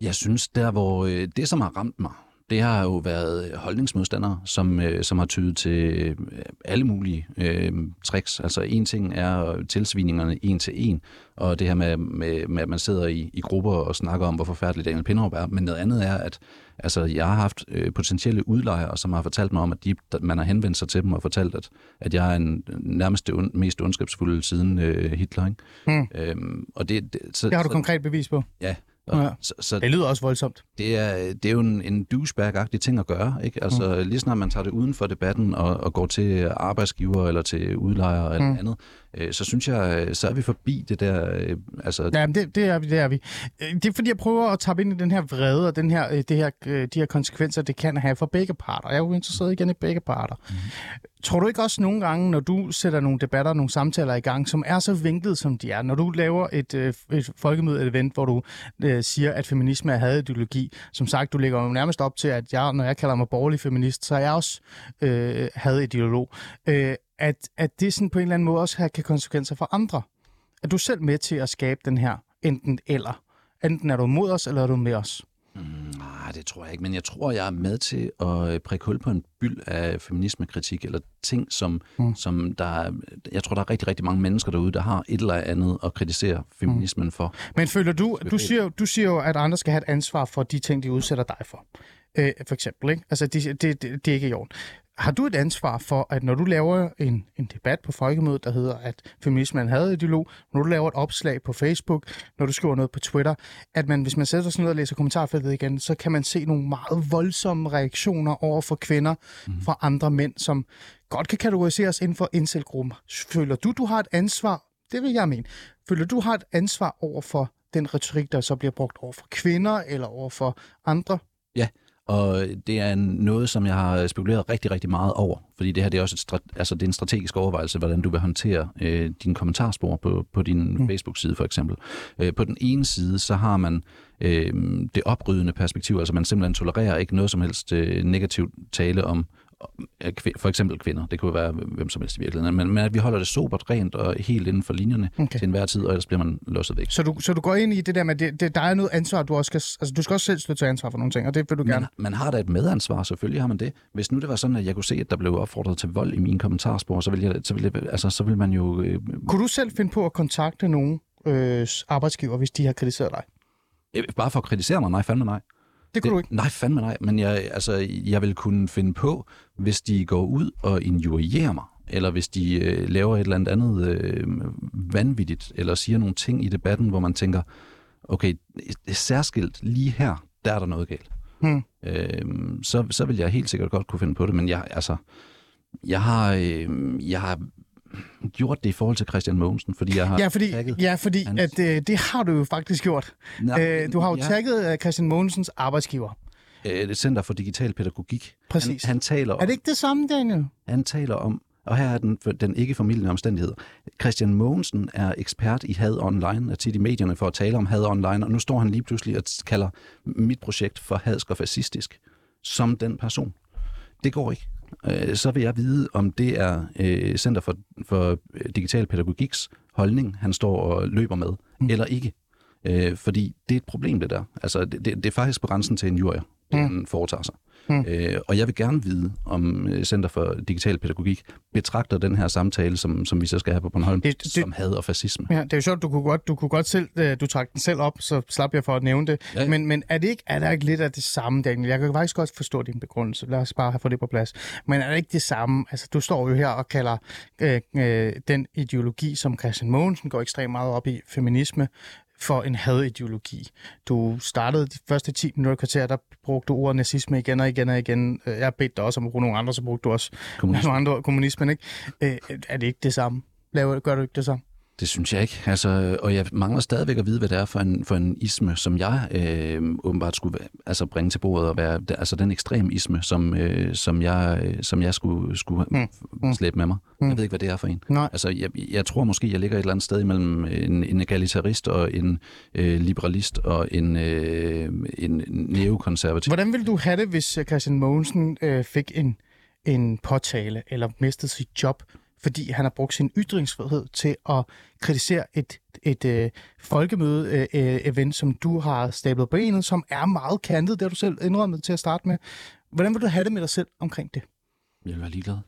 S4: Jeg synes, der hvor øh, det, som har ramt mig, det har jo været holdningsmodstandere, som, øh, som har tydet til øh, alle mulige øh, tricks. Altså en ting er tilsviningerne en til en, og det her med, med, med at man sidder i, i grupper og snakker om, hvor forfærdeligt Daniel Pindrup er. Men noget andet er, at altså, jeg har haft øh, potentielle udlejere, som har fortalt mig om, at de, man har henvendt sig til dem og fortalt, at, at jeg er en nærmest det un, mest ondskabsfulde siden øh, Hitler. Ikke? Hmm. Øhm,
S3: og det, det, så, det har du så, konkret bevis på?
S4: Ja,
S3: Ja. Så, så det lyder også voldsomt.
S4: Det er, det er jo en, en douchebag-agtig ting at gøre. Ikke? Altså, mm. Lige snart man tager det uden for debatten og, og går til arbejdsgiver eller til udlejere eller mm. andet, øh, så synes jeg, så er vi forbi det der... Øh, altså...
S3: Ja, det, det, er vi, det er vi. Øh, det er fordi, jeg prøver at tabe ind i den her vrede og den her, det her, de her konsekvenser, det kan have for begge parter. Jeg er jo interesseret igen i begge parter. Mm. Tror du ikke også nogle gange, når du sætter nogle debatter, nogle samtaler i gang, som er så vinklet, som de er, når du laver et, et folkemøde-event, hvor du siger, at feminisme er hadideologi, som sagt, du lægger jo nærmest op til, at jeg, når jeg kalder mig borgerlig feminist, så er jeg også øh, hadideolog. Øh, at, at det sådan på en eller anden måde også har kan konsekvenser for andre. Er du selv med til at skabe den her enten eller? Enten er du mod os, eller er du med os?
S4: Mm, nej, det tror jeg ikke, men jeg tror, jeg er med til at øh, prikke hul på en byld af feminismekritik, eller ting, som, mm. som der er, jeg tror, der er rigtig, rigtig mange mennesker derude, der har et eller andet at kritisere feminismen mm. for.
S3: Men føler du, du siger, du siger jo, at andre skal have et ansvar for de ting, de udsætter dig for. Øh, for eksempel, ikke? Altså, det, det, det, det er ikke i orden. Har du et ansvar for, at når du laver en, en debat på folkemødet, der hedder, at feminismen er en hadideolog, når du laver et opslag på Facebook, når du skriver noget på Twitter, at man, hvis man sætter sig ned og læser kommentarfeltet igen, så kan man se nogle meget voldsomme reaktioner over for kvinder mm. fra andre mænd, som godt kan kategoriseres inden for inselgruppen. Føler du, du har et ansvar? Det vil jeg mene. Føler du, har et ansvar over for den retorik, der så bliver brugt over for kvinder eller over for andre?
S4: Ja, og det er noget, som jeg har spekuleret rigtig, rigtig meget over, fordi det her det er også et, altså, det er en strategisk overvejelse, hvordan du vil håndtere øh, dine kommentarspor på, på din mm. Facebook-side for eksempel. Øh, på den ene side, så har man øh, det oprydende perspektiv, altså man simpelthen tolererer ikke noget som helst øh, negativt tale om for eksempel kvinder, det kunne være hvem som helst i virkeligheden, men, men at vi holder det sobert, rent og helt inden for linjerne okay. til enhver tid, og ellers bliver man låst væk.
S3: Så du, så du går ind i det der med, det, det, der er noget ansvar, du også skal, altså du skal også selv stå til ansvar for nogle ting, og det vil du gerne.
S4: Man, man har da et medansvar, selvfølgelig har man det. Hvis nu det var sådan, at jeg kunne se, at der blev opfordret til vold i mine kommentarspor, så ville, jeg, så ville, jeg, altså, så ville man jo... Øh...
S3: Kunne du selv finde på at kontakte nogen øh, arbejdsgiver, hvis de har kritiseret dig?
S4: Bare for at kritisere mig? Nej, fandme nej.
S3: Det kunne det, du ikke?
S4: Nej, fandme nej. Men jeg, altså, jeg vil kunne finde på, hvis de går ud og injurierer mig, eller hvis de øh, laver et eller andet andet øh, vanvittigt, eller siger nogle ting i debatten, hvor man tænker, okay, særskilt lige her, der er der noget galt. Hmm. Øh, så, så vil jeg helt sikkert godt kunne finde på det, men jeg, altså, jeg har, øh, jeg har gjort det i forhold til Christian Mogensen, fordi jeg har
S3: Ja, fordi, ja, fordi hans... at, øh, det har du jo faktisk gjort. Nå, øh, du har jo ja. tagget øh, Christian Mogensens arbejdsgiver.
S4: Øh, det Center for Digital Pædagogik.
S3: Præcis.
S4: Han, han taler om,
S3: er det ikke det samme, Daniel?
S4: Han taler om, og her er den, den ikke formidlende omstændighed. Christian Mogensen er ekspert i had online, er tit i medierne for at tale om had online, og nu står han lige pludselig og kalder mit projekt for hadsk og fascistisk, som den person. Det går ikke øh, så vil jeg vide, om det er øh, Center for, for Digital Pædagogiks holdning, han står og løber med, mm. eller ikke. Øh, fordi det er et problem, det der. Altså, det, det, det er faktisk på grænsen til en jurier, det mm. han foretager sig. Mm. Øh, og jeg vil gerne vide, om øh, Center for Digital Pædagogik betragter den her samtale, som, som vi så skal have på Bornholm, det, det, som had og fascisme.
S3: Ja, det er jo sjovt, du kunne godt, du kunne godt selv, øh, du trak den selv op, så slap jeg for at nævne det. Ja, ja. Men, men er, det ikke, er der ikke lidt af det samme, Daniel? Jeg kan faktisk godt forstå din begrundelse. Lad os bare have fået det på plads. Men er det ikke det samme? Altså, du står jo her og kalder øh, øh, den ideologi, som Christian Mogensen går ekstremt meget op i, feminisme, for en hadideologi. Du startede de første 10 minutter kvarter, der brugte du ordet nazisme igen og igen og igen. Øh, jeg bedte dig også om at bruge nogle andre, så brugte du også kommunisme. nogle andre kommunismen. Ikke? Øh, er det ikke det samme? Laver, gør du ikke det samme?
S4: Det synes jeg ikke. Altså, og jeg mangler stadigvæk at vide, hvad det er for en, for en isme, som jeg øh, åbenbart skulle altså, bringe til bordet og være altså den ekstrem isme, som, øh, som, jeg, som jeg skulle, skulle mm. mm. slæbe med mig. Mm. Jeg ved ikke, hvad det er for en.
S3: Nej.
S4: Altså, jeg, jeg tror måske, jeg ligger et eller andet sted imellem en, en egalitarist og en øh, liberalist og en, øh, en neokonservativ.
S3: Hvordan ville du have det, hvis Christian Mogensen øh, fik en, en påtale eller mistede sit job fordi han har brugt sin ytringsfrihed til at kritisere et, et øh, folkemøde-event, øh, som du har stablet på benet, som er meget kantet, det har du selv indrømmet til at starte med. Hvordan vil du have det med dig selv omkring det?
S4: Jeg vil være ligeglad.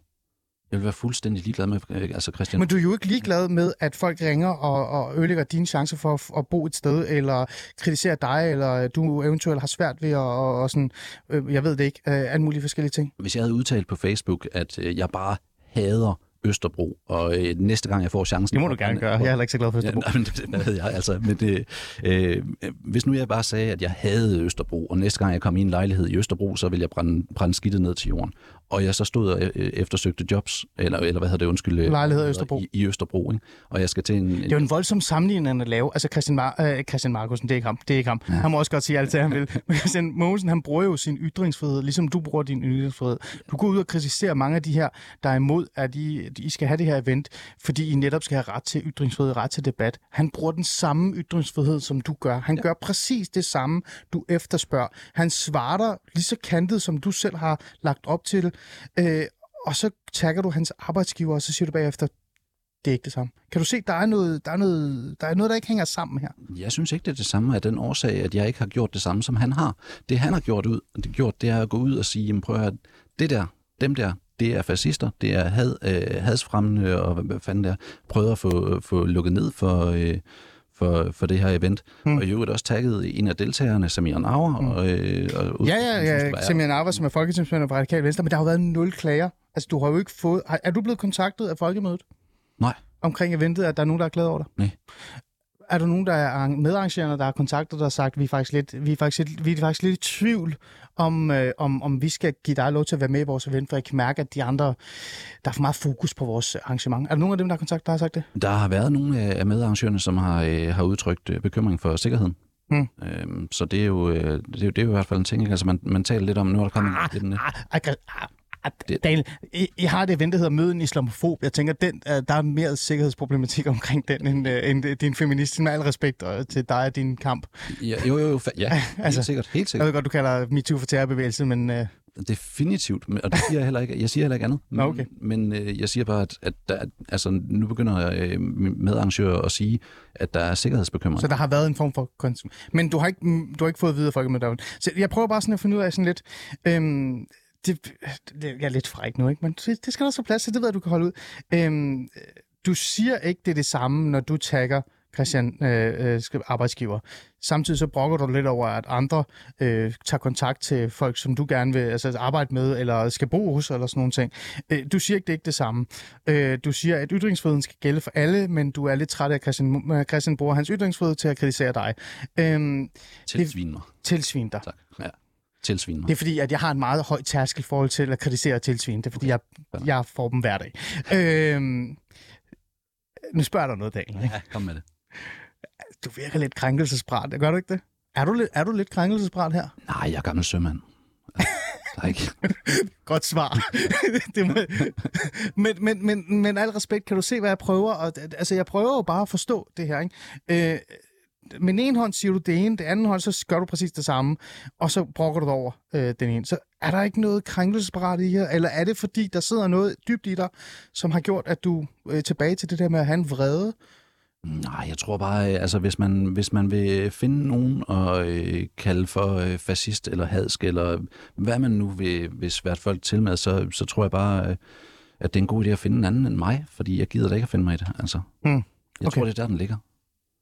S4: Jeg vil være fuldstændig ligeglad med øh, altså Christian.
S3: Men du er jo ikke ligeglad med, at folk ringer og, og ødelægger dine chancer for at, at bo et sted, eller kritisere dig, eller du eventuelt har svært ved at, og, og sådan, øh, jeg ved det ikke, øh, alle mulige forskellige ting.
S4: Hvis jeg havde udtalt på Facebook, at øh, jeg bare hader Østerbro, og øh, næste gang jeg får chancen...
S3: Det må du gerne gøre, jeg er heller ikke så glad for Østerbro.
S4: Ja, men det ved jeg, altså. Men det, øh, hvis nu jeg bare sagde, at jeg havde Østerbro, og næste gang jeg kom i en lejlighed i Østerbro, så ville jeg brænde, brænde skidtet ned til jorden. Og jeg så stod og øh, eftersøgte jobs, eller, eller hvad hedder det, undskyld...
S3: Øh, lejlighed i Østerbro.
S4: I, i Østerbro, ikke? Og jeg skal til en...
S3: Det er jo en voldsom sammenligning at lave. Altså Christian, Mar- øh, Christian Markusen, det er ikke ham. Det er ikke ham. Ja. Han må også godt sige alt det, han vil. Men Christian Mogensen, han bruger jo sin ytringsfrihed, ligesom du bruger din ytringsfrihed. Du går ud og kritiserer mange af de her, der er imod, at I, I skal have det her event, fordi I netop skal have ret til ytringsfrihed, ret til debat. Han bruger den samme ytringsfrihed, som du gør. Han ja. gør præcis det samme, du efterspørger. Han svarer dig lige så kantet, som du selv har lagt op til. Øh, og så tagger du hans arbejdsgiver, og så siger du bagefter, det er ikke det samme. Kan du se, der er noget, der er noget, der, er noget, der ikke hænger sammen her?
S4: Jeg synes ikke, det er det samme af den årsag, at jeg ikke har gjort det samme, som han har. Det han har gjort, ud, det, gjort, det er at gå ud og sige, jamen prøv at høre, det der, dem der, det er fascister, det er had, øh, hadsfremmende, og hvad, fanden der, prøvet at få, få lukket ned for, øh, for, for det her event. Mm. Og i øvrigt også tagget en af deltagerne, Samir Nauer. Mm. Og, øh, og,
S3: ja, ja, ja. Samir Nauer, som er folketingsmedlem for Radikal Venstre, men der har jo været nul klager. Altså, du har jo ikke fået... Er du blevet kontaktet af folkemødet?
S4: Nej.
S3: Omkring eventet, at der er nogen, der er glad over dig?
S4: Nej.
S3: Er der nogen, der er medarrangerende, der har kontaktet dig og sagt, vi er faktisk lidt, vi er faktisk lidt, vi er faktisk lidt i tvivl om, øh, om, om vi skal give dig lov til at være med i vores event, for jeg kan mærke, at de andre, der er for meget fokus på vores arrangement. Er der nogen af dem, der har kontaktet dig, der har sagt det?
S4: Der har været nogle af medarrangørerne, som har, øh, har udtrykt øh, bekymring for sikkerheden. Mm. Øhm, så det er, jo, øh, det, er jo, det er jo i hvert fald en ting. Altså man, man taler lidt om, nu er der kommet ah, lidt... Ah, ah,
S3: ah, det... Daniel, I, I har det event, der hedder Møden Islamofob. Jeg tænker, den, uh, der er mere sikkerhedsproblematik omkring den, end, uh, end din feminist. Med al respekt uh, til dig og din kamp.
S4: Ja, jo, jo, jo. Ja, helt altså, sikkert. Helt sikkert.
S3: Jeg ved godt, du kalder MeToo for terrorbevægelse, men... Uh...
S4: Definitivt, og det siger jeg heller ikke. Jeg siger heller ikke andet. Men,
S3: okay.
S4: men øh, jeg siger bare, at, at der, altså, nu begynder øh, medarrangører at sige, at der er sikkerhedsbekymring.
S3: Så der har været en form for konsum. Men du har ikke, du har ikke fået at vide af folk Så jeg prøver bare sådan at finde ud af sådan lidt... Øhm, det, det, jeg er lidt fræk nu, ikke? men det, det skal der så plads til, det ved jeg, du kan holde ud. Øhm, du siger ikke, det er det samme, når du tagger Christian øh, øh, arbejdsgiver. Samtidig så brokker du lidt over, at andre øh, tager kontakt til folk, som du gerne vil altså, arbejde med, eller skal bo hos, eller sådan nogle ting. Øh, du siger ikke, det er ikke det samme. Øh, du siger, at ytringsfriheden skal gælde for alle, men du er lidt træt af, at Christian, Christian bruger hans ytringsfrihed til at kritisere dig.
S4: Øh, Tilsvin mig.
S3: Tilsvin dig.
S4: Tak. Ja tilsvin mig.
S3: Det er fordi, at jeg har en meget høj tærskel forhold til at kritisere tilsvin. Det er fordi, okay. jeg, jeg får dem hver dag. øhm, nu spørger jeg dig noget, Daniel.
S4: Ikke? Ja, kom med det.
S3: Du virker lidt krænkelsesbræt. Gør du ikke det? Er du, er du lidt krænkelsesbræt her?
S4: Nej, jeg er gammel sømand. Der er ikke.
S3: Godt svar. det må... men, men, men, men al respekt, kan du se, hvad jeg prøver? Og, altså, jeg prøver jo bare at forstå det her. Ikke? Øh, med den ene hånd siger du det ene, det anden hånd, så gør du præcis det samme, og så brokker du dig over øh, den ene. Så er der ikke noget krænkelsesparat i her, eller er det fordi, der sidder noget dybt i dig, som har gjort, at du øh, tilbage til det der med at have en vrede?
S4: Nej, jeg tror bare, øh, altså hvis man, hvis man vil finde nogen og øh, kalde for øh, fascist eller hadsk, eller hvad man nu vil, vil svært folk til med, så, så tror jeg bare, øh, at det er en god idé at finde en anden end mig, fordi jeg gider da ikke at finde mig i det. Altså. Mm. Jeg okay. tror, det er der, den ligger.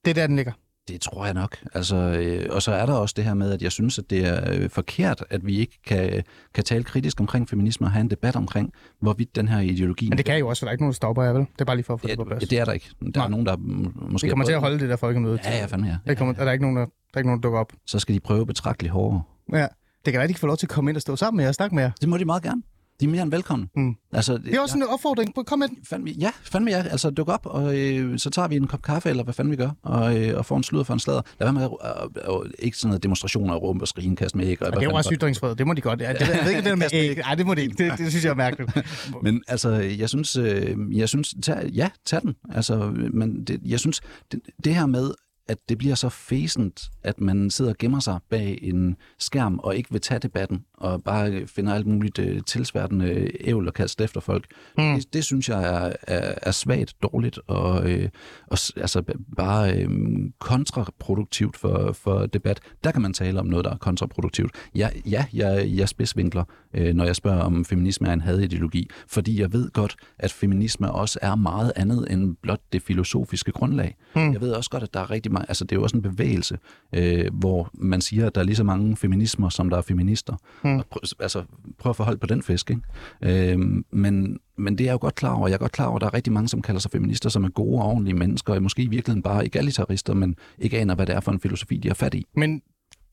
S3: Det er der, den ligger?
S4: Det tror jeg nok. Altså, øh, og så er der også det her med, at jeg synes, at det er øh, forkert, at vi ikke kan, kan tale kritisk omkring feminisme og have en debat omkring, hvorvidt den her ideologi...
S3: Men det kan jo også, for der er ikke nogen, der stopper jer, vel? Det er bare lige for at få det, det på plads.
S4: Ja, det er der ikke. Der Nej. er nogen, der måske...
S3: Vi kommer til at holde det der folkemøde.
S4: Ja, ja, fandme ja.
S3: Det kommer,
S4: er
S3: der ikke nogen, der, der, er ikke nogen, der dukker op.
S4: Så skal de prøve betragteligt hårdere.
S3: Ja. Det kan de kan få lov til at komme ind og stå sammen med jer og snakke med jer.
S4: Det må de meget gerne. De er mere end velkomne. Mm.
S3: Altså, det er også ja. en opfordring. Kom med den.
S4: Fandme, ja, fandme ja. Altså, duk op, og øh, så tager vi en kop kaffe, eller hvad fanden vi gør, og, øh, og får en sludder for en slader. Lad være med at, øh, øh, ikke sådan noget demonstrationer og rum og skrige kaste med æg. Og,
S3: og det er jo også ytringsfrihed, det må de godt. Ja, det, jeg ved ikke, det med æg. Nej, det må de ikke. Det, det, synes jeg er mærkeligt.
S4: men altså, jeg synes, øh, jeg synes tag, ja, tag den. Altså, men det, jeg synes, det, det her med, at det bliver så fæsent, at man sidder og gemmer sig bag en skærm og ikke vil tage debatten, og bare finder alt muligt uh, tilsværtende ævl og kaste efter folk. Mm. Det, det synes jeg er, er, er svagt, dårligt og, uh, og altså bare uh, kontraproduktivt for, for debat. Der kan man tale om noget, der er kontraproduktivt. Ja, ja jeg, jeg spidsvinkler, uh, når jeg spørger om feminisme er en hadideologi, fordi jeg ved godt, at feminisme også er meget andet end blot det filosofiske grundlag. Mm. Jeg ved også godt, at der er rigtig meget, altså det er jo også en bevægelse, uh, hvor man siger, at der er lige så mange feminismer, som der er feminister. Mm. Mm. Prøv, altså, prøv at forholde på den fisk. Ikke? Øhm, men, men det er jeg jo godt klar over. Jeg er godt klar over, at der er rigtig mange, som kalder sig feminister, som er gode og ordentlige mennesker, og måske i virkeligheden bare egalitarister, men ikke aner, hvad det er for en filosofi, de har fat i.
S3: Men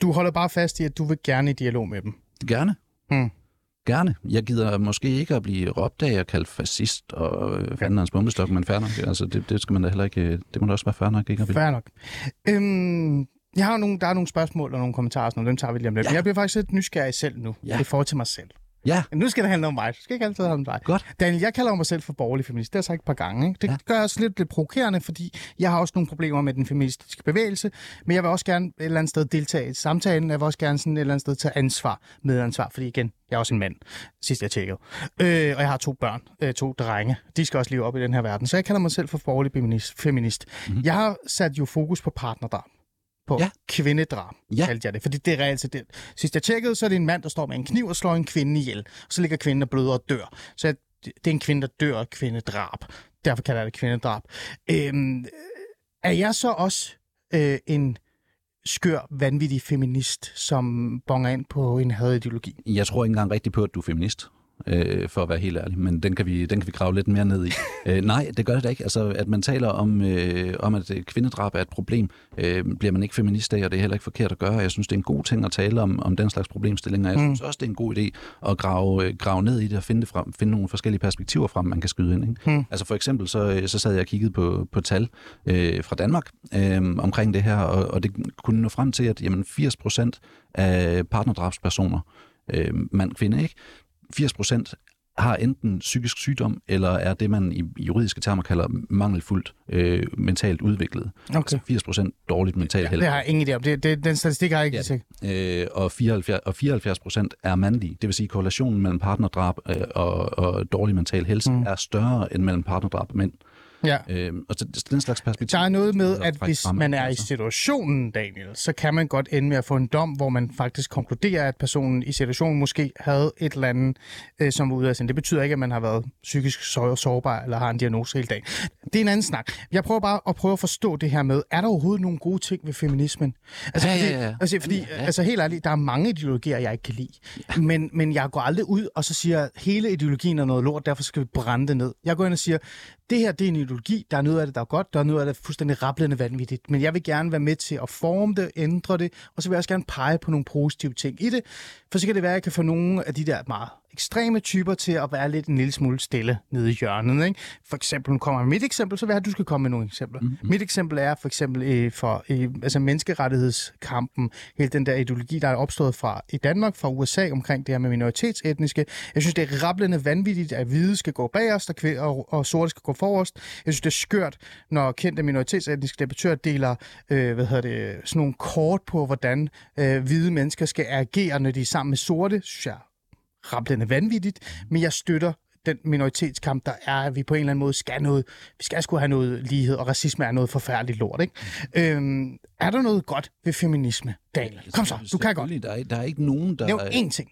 S3: du holder bare fast i, at du vil gerne i dialog med dem?
S4: Gerne. Mm. Gerne. Jeg gider måske ikke at blive råbt af og kaldt fascist og øh, fanden hans bombestok, men fair nok. Altså, det, det, skal man da heller ikke, det må da også være fair nok. Ikke?
S3: Fair nok. Øhm, jeg har nogle, der er nogle spørgsmål og nogle kommentarer, og dem tager vi lige om lidt. Ja. Men jeg bliver faktisk lidt nysgerrig selv nu, ja. det forhold til mig selv.
S4: Ja,
S3: Nu skal det handle om mig. Du skal ikke altid handle om dig.
S4: Godt.
S3: Daniel, jeg kalder mig selv for borgerlig feminist. Det har jeg sagt et par gange. Ikke? Det
S4: Ja.
S3: gør også lidt, lidt provokerende, fordi jeg har også nogle problemer med den feministiske bevægelse, men jeg vil også gerne et eller andet sted deltage i samtalen. Jeg vil også gerne sådan et eller andet sted tage ansvar, medansvar, fordi igen, jeg er også en mand, sidst jeg tjekkede. Øh, og jeg har to børn, øh, to drenge. De skal også leve op i den her verden. Så jeg kalder mig selv for borgerlig feminist. feminist. Mm-hmm. Jeg har sat jo fokus på partnerdrab på
S4: Ja.
S3: kvindedrab,
S4: Ja.
S3: kaldte jeg det. Fordi det er reelt det. Sidst jeg tjekkede, så er det en mand, der står med en kniv og slår en kvinde ihjel. Så ligger kvinden og bløder og dør. Så det er en kvinde, der dør af kvindedrab. Derfor kalder jeg det kvindedrab. Øhm, er jeg så også øh, en skør, vanvittig feminist, som bonger ind på en hadideologi?
S4: jeg tror ikke engang rigtigt på, at du er feminist. Øh, for at være helt ærlig, men den kan vi, den kan vi grave lidt mere ned i. øh, nej, det gør det da ikke. Altså, at man taler om, øh, om, at øh, kvindedrab er et problem, øh, bliver man ikke feminist af, og det er heller ikke forkert at gøre. Jeg synes, det er en god ting at tale om, om den slags problemstillinger. Jeg synes også, det er en god idé at grave, øh, grave ned i det og finde, det frem, finde nogle forskellige perspektiver frem, man kan skyde ind. Ikke?
S3: Mm.
S4: Altså for eksempel, så, øh, så sad jeg og kiggede på, på tal øh, fra Danmark øh, omkring det her, og, og det kunne nå frem til, at jamen, 80 procent af partnerdrabspersoner, øh, mand-kvinde, ikke? 80 procent har enten psykisk sygdom, eller er det, man i juridiske termer kalder mangelfuldt øh, mentalt udviklet.
S3: Okay.
S4: Altså 80 procent dårligt mentalt
S3: Ja,
S4: helbred.
S3: det har jeg ingen idé om. Det, det, den statistik har jeg ikke
S4: Ja.
S3: ja.
S4: Øh, og 74, og 74 procent er mandlige. Det vil sige, at korrelationen mellem partnerdrab øh, og, og dårlig mental helse mm. er større end mellem partnerdrab og mænd.
S3: Ja.
S4: Øh, og så, den slags perspektiv.
S3: Der er noget med,
S4: er
S3: at hvis
S4: fremme,
S3: man er i
S4: altså.
S3: situationen, Daniel, så kan man godt ende med at få en dom, hvor man faktisk konkluderer, at personen i situationen måske havde et eller andet, øh, som var ude af sin. Det betyder ikke, at man har været psykisk så- sårbar eller har en diagnose hele dagen. Det er en anden snak. Jeg prøver bare at prøve at forstå det her med, er der overhovedet nogle gode ting ved feminismen? Altså,
S4: Ja, ja, ja.
S3: Altså, fordi,
S4: Ja.
S3: altså helt ærligt, der er mange ideologier, jeg ikke kan lide. Men, men jeg går aldrig ud og så siger, hele ideologien er noget lort, derfor skal vi brænde det ned. Jeg går ind og siger, det her det er en ideologi, der er noget af det, der er godt, der er noget af det, der er fuldstændig rablende vanvittigt. Men jeg vil gerne være med til at forme det, ændre det, og så vil jeg også gerne pege på nogle positive ting i det. For så kan det være, at jeg kan få nogle af de der meget ekstreme typer til at være lidt en lille smule stille nede i hjørnet. Ikke? For eksempel, nu kommer mit eksempel, så vil jeg at du skal komme med nogle eksempler. Mm-hmm. Mit eksempel er for eksempel øh, for øh, altså menneskerettighedskampen, hele den der ideologi, der er opstået fra i Danmark, fra USA omkring det her med minoritetsetniske. Jeg synes, det er rablende vanvittigt, at hvide skal gå bagerst, og, kvæ- og, og sorte skal gå forrest. Jeg synes, det er skørt, når kendte minoritetsetniske debattører deler øh, hvad hedder det, sådan nogle kort på, hvordan øh, hvide mennesker skal agere, når de er sammen med sorte. Synes jeg rablende vanvittigt, men jeg støtter den minoritetskamp, der er, at vi på en eller anden måde skal noget, vi skal sgu have noget lighed, og racisme er noget forfærdeligt lort, ikke? Øhm, er der noget godt ved feminisme, Daniel? Kom så, du kan godt.
S4: Der er, der er ikke nogen, der...
S3: Nævn én ting.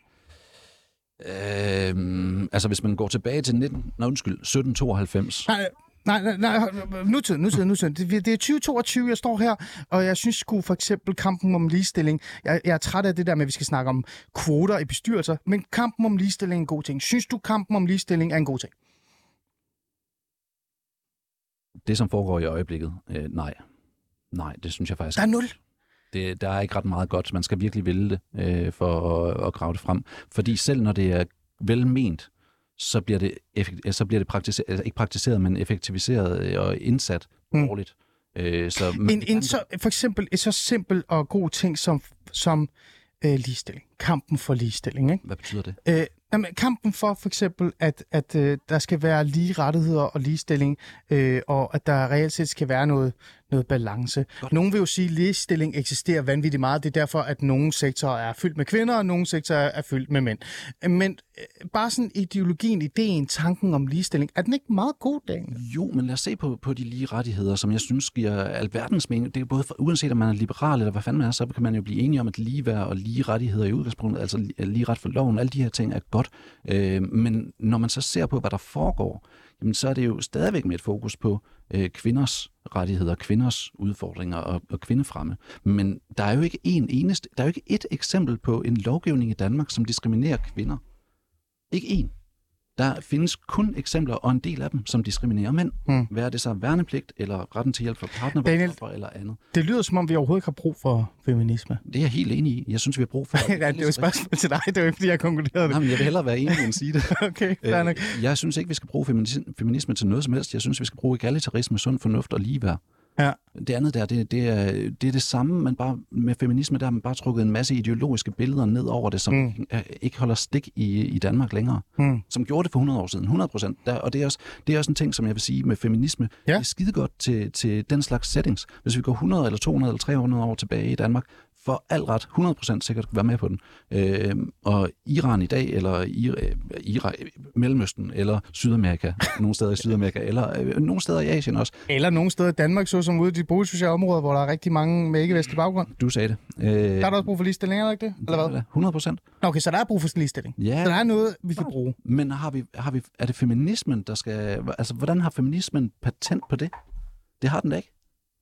S4: Øh, altså, hvis man går tilbage til 19, nej, undskyld, 1792.
S3: Nej, nej, nej, nej, nutid, nutid, nutid. Det, det er 2022, jeg står her, og jeg synes sgu for eksempel kampen om ligestilling, jeg, jeg er træt af det der med, at vi skal snakke om kvoter i bestyrelser, men kampen om ligestilling er en god ting. Synes du, kampen om ligestilling er en god ting?
S4: Det, som foregår i øjeblikket, øh, nej. Nej, det synes jeg faktisk
S3: Der er nul.
S4: det, der er ikke ret meget godt. Man skal virkelig vælge det øh, for at, at grave det frem. Fordi selv når det er velment, så bliver det, effekt, så bliver det praktiseret, altså ikke praktiseret, men effektiviseret øh, og indsat
S3: Mm.
S4: dårligt. Øh, så
S3: En, en så, for eksempel en så simpel og god ting som, som øh, ligestilling. Kampen for ligestilling, ikke?
S4: Hvad betyder det?
S3: Øh, jamen, kampen for for eksempel, at, at øh, der skal være lige rettigheder og ligestilling, øh, og at der reelt set skal være noget, noget balance. Nogen vil jo sige, at ligestilling eksisterer vanvittigt meget. Det er derfor, at nogle sektorer er fyldt med kvinder, og nogle sektorer er fyldt med mænd. Men øh, bare sådan ideologien, ideen, tanken om ligestilling, er den ikke meget god, Daniel?
S4: Jo, men lad os se på, på de lige rettigheder, som jeg synes giver alverdens mening. Det er både for, uanset om man er liberal eller hvad fanden man er, så kan man jo blive enige om, at ligeværd og lige rettigheder i udgangspunktet, altså li- lige ret for loven, alle de her ting er godt. Øh, men når man så ser på, hvad der foregår, jamen så er det jo stadigvæk med et fokus på øh, kvinders rettigheder, kvinders udfordringer og, og kvindefremme. Men der er jo ikke en eneste, der er jo ikke et eksempel på en lovgivning i Danmark, som diskriminerer kvinder. Ikke en. Der findes kun eksempler, og en del af dem, som diskriminerer mænd.
S3: Hmm.
S4: Hvad er det så? Værnepligt, eller retten til hjælp for
S3: Daniel-
S4: partnervold, eller andet?
S3: Det lyder som om, vi overhovedet ikke har brug for feminisme.
S4: Det er jeg helt enig i. Jeg synes, vi har brug for...
S3: ja, det er jo et spørgsmål til dig. Det er jo ikke, fordi jeg konkluderede
S4: Nej,
S3: det.
S4: men jeg vil hellere være enig end sige det.
S3: Okay, fair nok.
S4: Øh, jeg synes ikke, vi skal bruge feminisme, feminisme til noget som helst. Jeg synes, vi skal bruge egalitarisme, sund fornuft og ligeværd.
S3: Ja.
S4: Det andet der, det, det, er, det er det samme, men bare med feminisme, der har man bare trukket en masse ideologiske billeder ned over det, som
S3: Mm.
S4: mm. ikke holder stik i, i Danmark længere.
S3: Mm.
S4: Som gjorde det for 100 år siden, 100 procent. Og det er, også, det er også en ting, som jeg vil sige med feminisme.
S3: Ja.
S4: Det er skide godt til, til den slags settings. Hvis vi går 100 eller 200 eller 300 år tilbage i Danmark, for alt ret 100% sikkert være med på den. Øh, og Iran i dag, eller Ira, Ira, Mellemøsten, eller Sydamerika, nogle steder i Sydamerika, eller øh, nogle steder i Asien også.
S3: Eller nogle steder i Danmark, så som ude i de boligsociale områder, hvor der er rigtig mange med ikke-vestlig baggrund.
S4: Du sagde det. Øh,
S3: Der er der også brug for ligestilling, er der ikke det? Eller hvad?
S4: 100 procent.
S3: Nå, Okay, så der er brug for ligestilling.
S4: Ja.
S3: Så der er noget, vi kan bruge.
S4: Men har vi, har vi, er det feminismen, der skal... Altså, hvordan har feminismen patent på det? Det har den da ikke.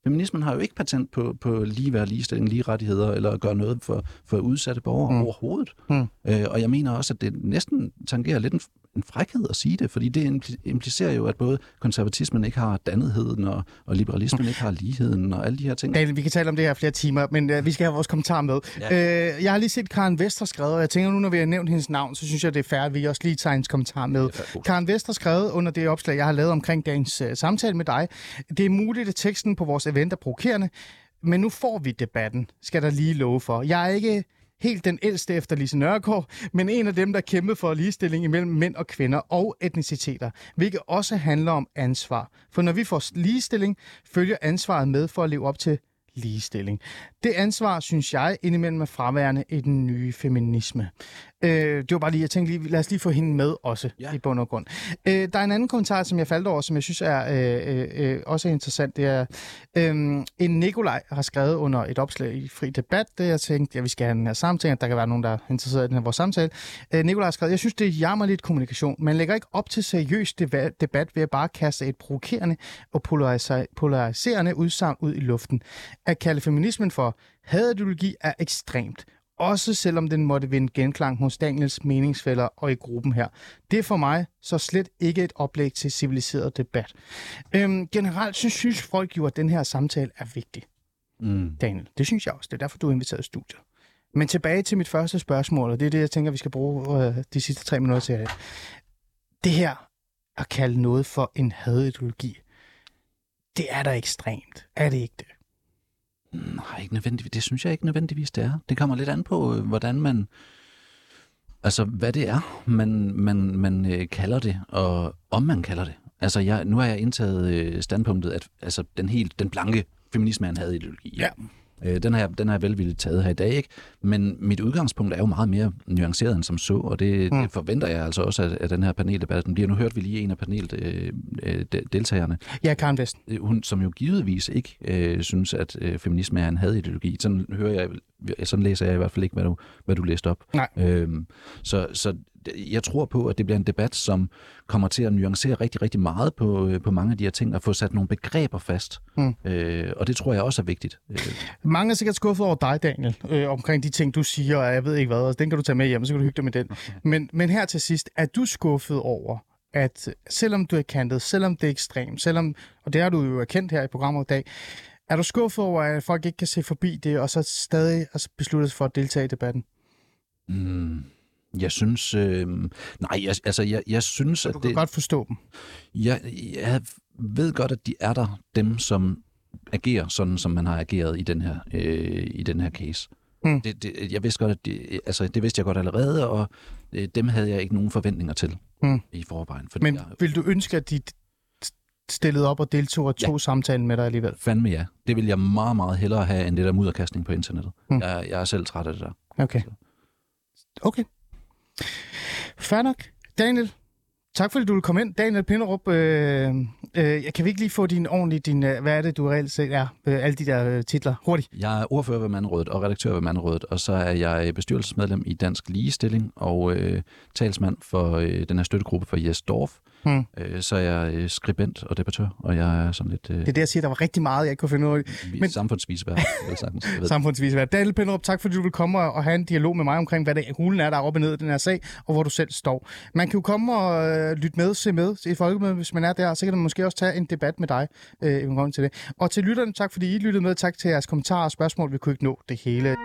S4: Feminismen har jo ikke patent på, på ligeværd, ligestilling, lige rettigheder, eller at gøre noget for, for udsatte borgere
S3: Mm.
S4: overhovedet.
S3: Mm.
S4: Øh, og jeg mener også, at det næsten tangerer lidt en, en frækhed at sige det, fordi det impli- implicerer jo, at både konservatismen ikke har dannetheden, og, og liberalismen ikke har ligheden, og alle de her ting.
S3: Daniel, vi kan tale om det her flere timer, men øh, vi skal have vores kommentar med. Ja. Øh, jeg har lige set Karen Vester skrevet, og jeg tænker nu, når vi har nævnt hendes navn, så synes jeg, det er fair, at vi også lige tager hendes kommentar med. Karen Vester skrevet under det opslag, jeg har lavet omkring dagens øh, samtale med dig. Det er muligt, at teksten på vores event er provokerende, men nu får vi debatten, skal der lige love for. Jeg er ikke helt den ældste efter Lise Nørgaard, men en af dem, der kæmpede for ligestilling imellem mænd og kvinder og etniciteter, hvilket også handler om ansvar. For når vi får ligestilling, følger ansvaret med for at leve op til ligestilling. Det ansvar, synes jeg, indimellem er fraværende i den nye feminisme. Øh, det var bare lige, jeg tænkte lige, lad os lige få hende med også ja.
S4: Ja.
S3: i bund og grund. Øh, der er en anden kommentar, som jeg faldt over, som jeg synes er øh, øh, øh, også er interessant. Det er, øh, en Nikolaj har skrevet under et opslag i Fri Debat, det jeg tænkte, at vi skal have den her samtale, at der kan være nogen, der er interesseret i den her vores samtale. Øh, Nikolaj har skrevet, jeg synes, det er jammerligt kommunikation. Man lægger ikke op til seriøs debat ved at bare kaste et provokerende og polariser- polariserende udsagn ud i luften. At kalde feminismen for hadideologi er ekstremt også selvom den måtte vinde genklang hos Daniels meningsfælder og i gruppen her. Det er for mig så slet ikke et oplæg til civiliseret debat. Øhm, generelt synes, synes folk jo, at den her samtale er vigtig,
S4: Mm.
S3: Daniel. Det synes jeg også. Det er derfor, du er inviteret i studiet. Men tilbage til mit første spørgsmål, og det er det, jeg tænker, vi skal bruge øh, de sidste tre minutter til. Det her at kalde noget for en hadideologi, det er da ekstremt. Er det ikke det?
S4: Nej, ikke nødvendigvis. Det synes jeg ikke nødvendigvis, det er. Det kommer lidt an på, øh, hvordan man... Altså, hvad det er, man, man, man øh, kalder det, og om man kalder det. Altså, jeg, nu har jeg indtaget øh, standpunktet, at altså, den helt den blanke feminisme er en hadideologi.
S3: Ja.
S4: Øh, den, har jeg, den har jeg velvilligt taget her i dag, ikke? Men mit udgangspunkt er jo meget mere nuanceret end som så, og det,
S3: Mm.
S4: det forventer jeg altså også af, af den her paneldebat. Den bliver nu hørt vi lige en af paneldeltagerne,
S3: Ja, Karen Vest.
S4: øh, hun, som jo givetvis ikke øh, synes, at øh, feminisme er en hadideologi. Sådan hører jeg, sådan læser jeg i hvert fald ikke, hvad du, hvad du læste op.
S3: Nej.
S4: Øhm, så, så jeg tror på, at det bliver en debat, som kommer til at nuancere rigtig, rigtig meget på, øh, på mange af de her ting, og få sat nogle begreber fast.
S3: Mm.
S4: Øh, og det tror jeg også er vigtigt. Øh,
S3: Mange er sikkert skuffet over dig, Daniel, øh, omkring de ting, du siger, og jeg ved ikke hvad, og den kan du tage med hjem, så kan du hygge dig med den. Men, men her til sidst, er du skuffet over, at selvom du er kantet, selvom det er ekstremt, selvom, og det har du jo erkendt her i programmet i dag, er du skuffet over, at folk ikke kan se forbi det, og så stadig altså, beslutte sig for at deltage i debatten?
S4: mm, jeg synes... Øh, nej, jeg, altså, jeg, jeg synes, at
S3: Du kan
S4: det...
S3: godt forstå dem.
S4: Jeg, jeg ved godt, at de er der, dem som agerer sådan, som man har ageret i den her, øh, i den her case.
S3: Mm.
S4: Det, det, jeg vidste godt, at det, altså, det vidste jeg godt allerede, og øh, dem havde jeg ikke nogen forventninger til
S3: Mm.
S4: i forvejen. Fordi
S3: Men
S4: jeg,
S3: vil du ønske, at de stillede op og deltog og tog ja. samtalen med dig alligevel?
S4: fandme ja. Det vil jeg meget, meget hellere have, end det der mudderkastning på internettet.
S3: Mm.
S4: Mm. Jeg, jeg er selv træt af det der.
S3: Okay. Okay. Fair nok. Daniel, tak fordi du vil komme ind. Daniel Pinderup, øh, øh, kan vi ikke lige få din ordentlige, din, øh, hvad er det, du reelt set er? Øh, alle de der øh, titler. Hurtigt.
S4: Jeg er ordfører ved Manderådet og redaktør ved Manderådet, og så er jeg bestyrelsesmedlem i Dansk Ligestilling og øh, talsmand for øh, den her støttegruppe for Jes Dorf.
S3: Hmm.
S4: Øh, så er jeg øh, skribent og debattør, og jeg er sådan lidt øh,
S3: Det er det, jeg siger, der var rigtig meget, jeg ikke kunne finde ud af.
S4: men...
S3: Men-
S4: samfundsvisværd. vel sagtens. Jeg ved.
S3: Samfundsvis. Daniel Pinderup, tak fordi du vil komme og have en dialog med mig omkring, hvad det er, hulen er, der er oppe og ned i den her sag, og hvor du selv står. Man kan jo komme og øh, lytte med, se med i folkemødet, hvis man er der, så kan man måske også tage en debat med dig øh, i til det. Og til lytterne, tak fordi I lyttede med. Tak til jeres kommentarer og spørgsmål. Vi kunne ikke nå det hele.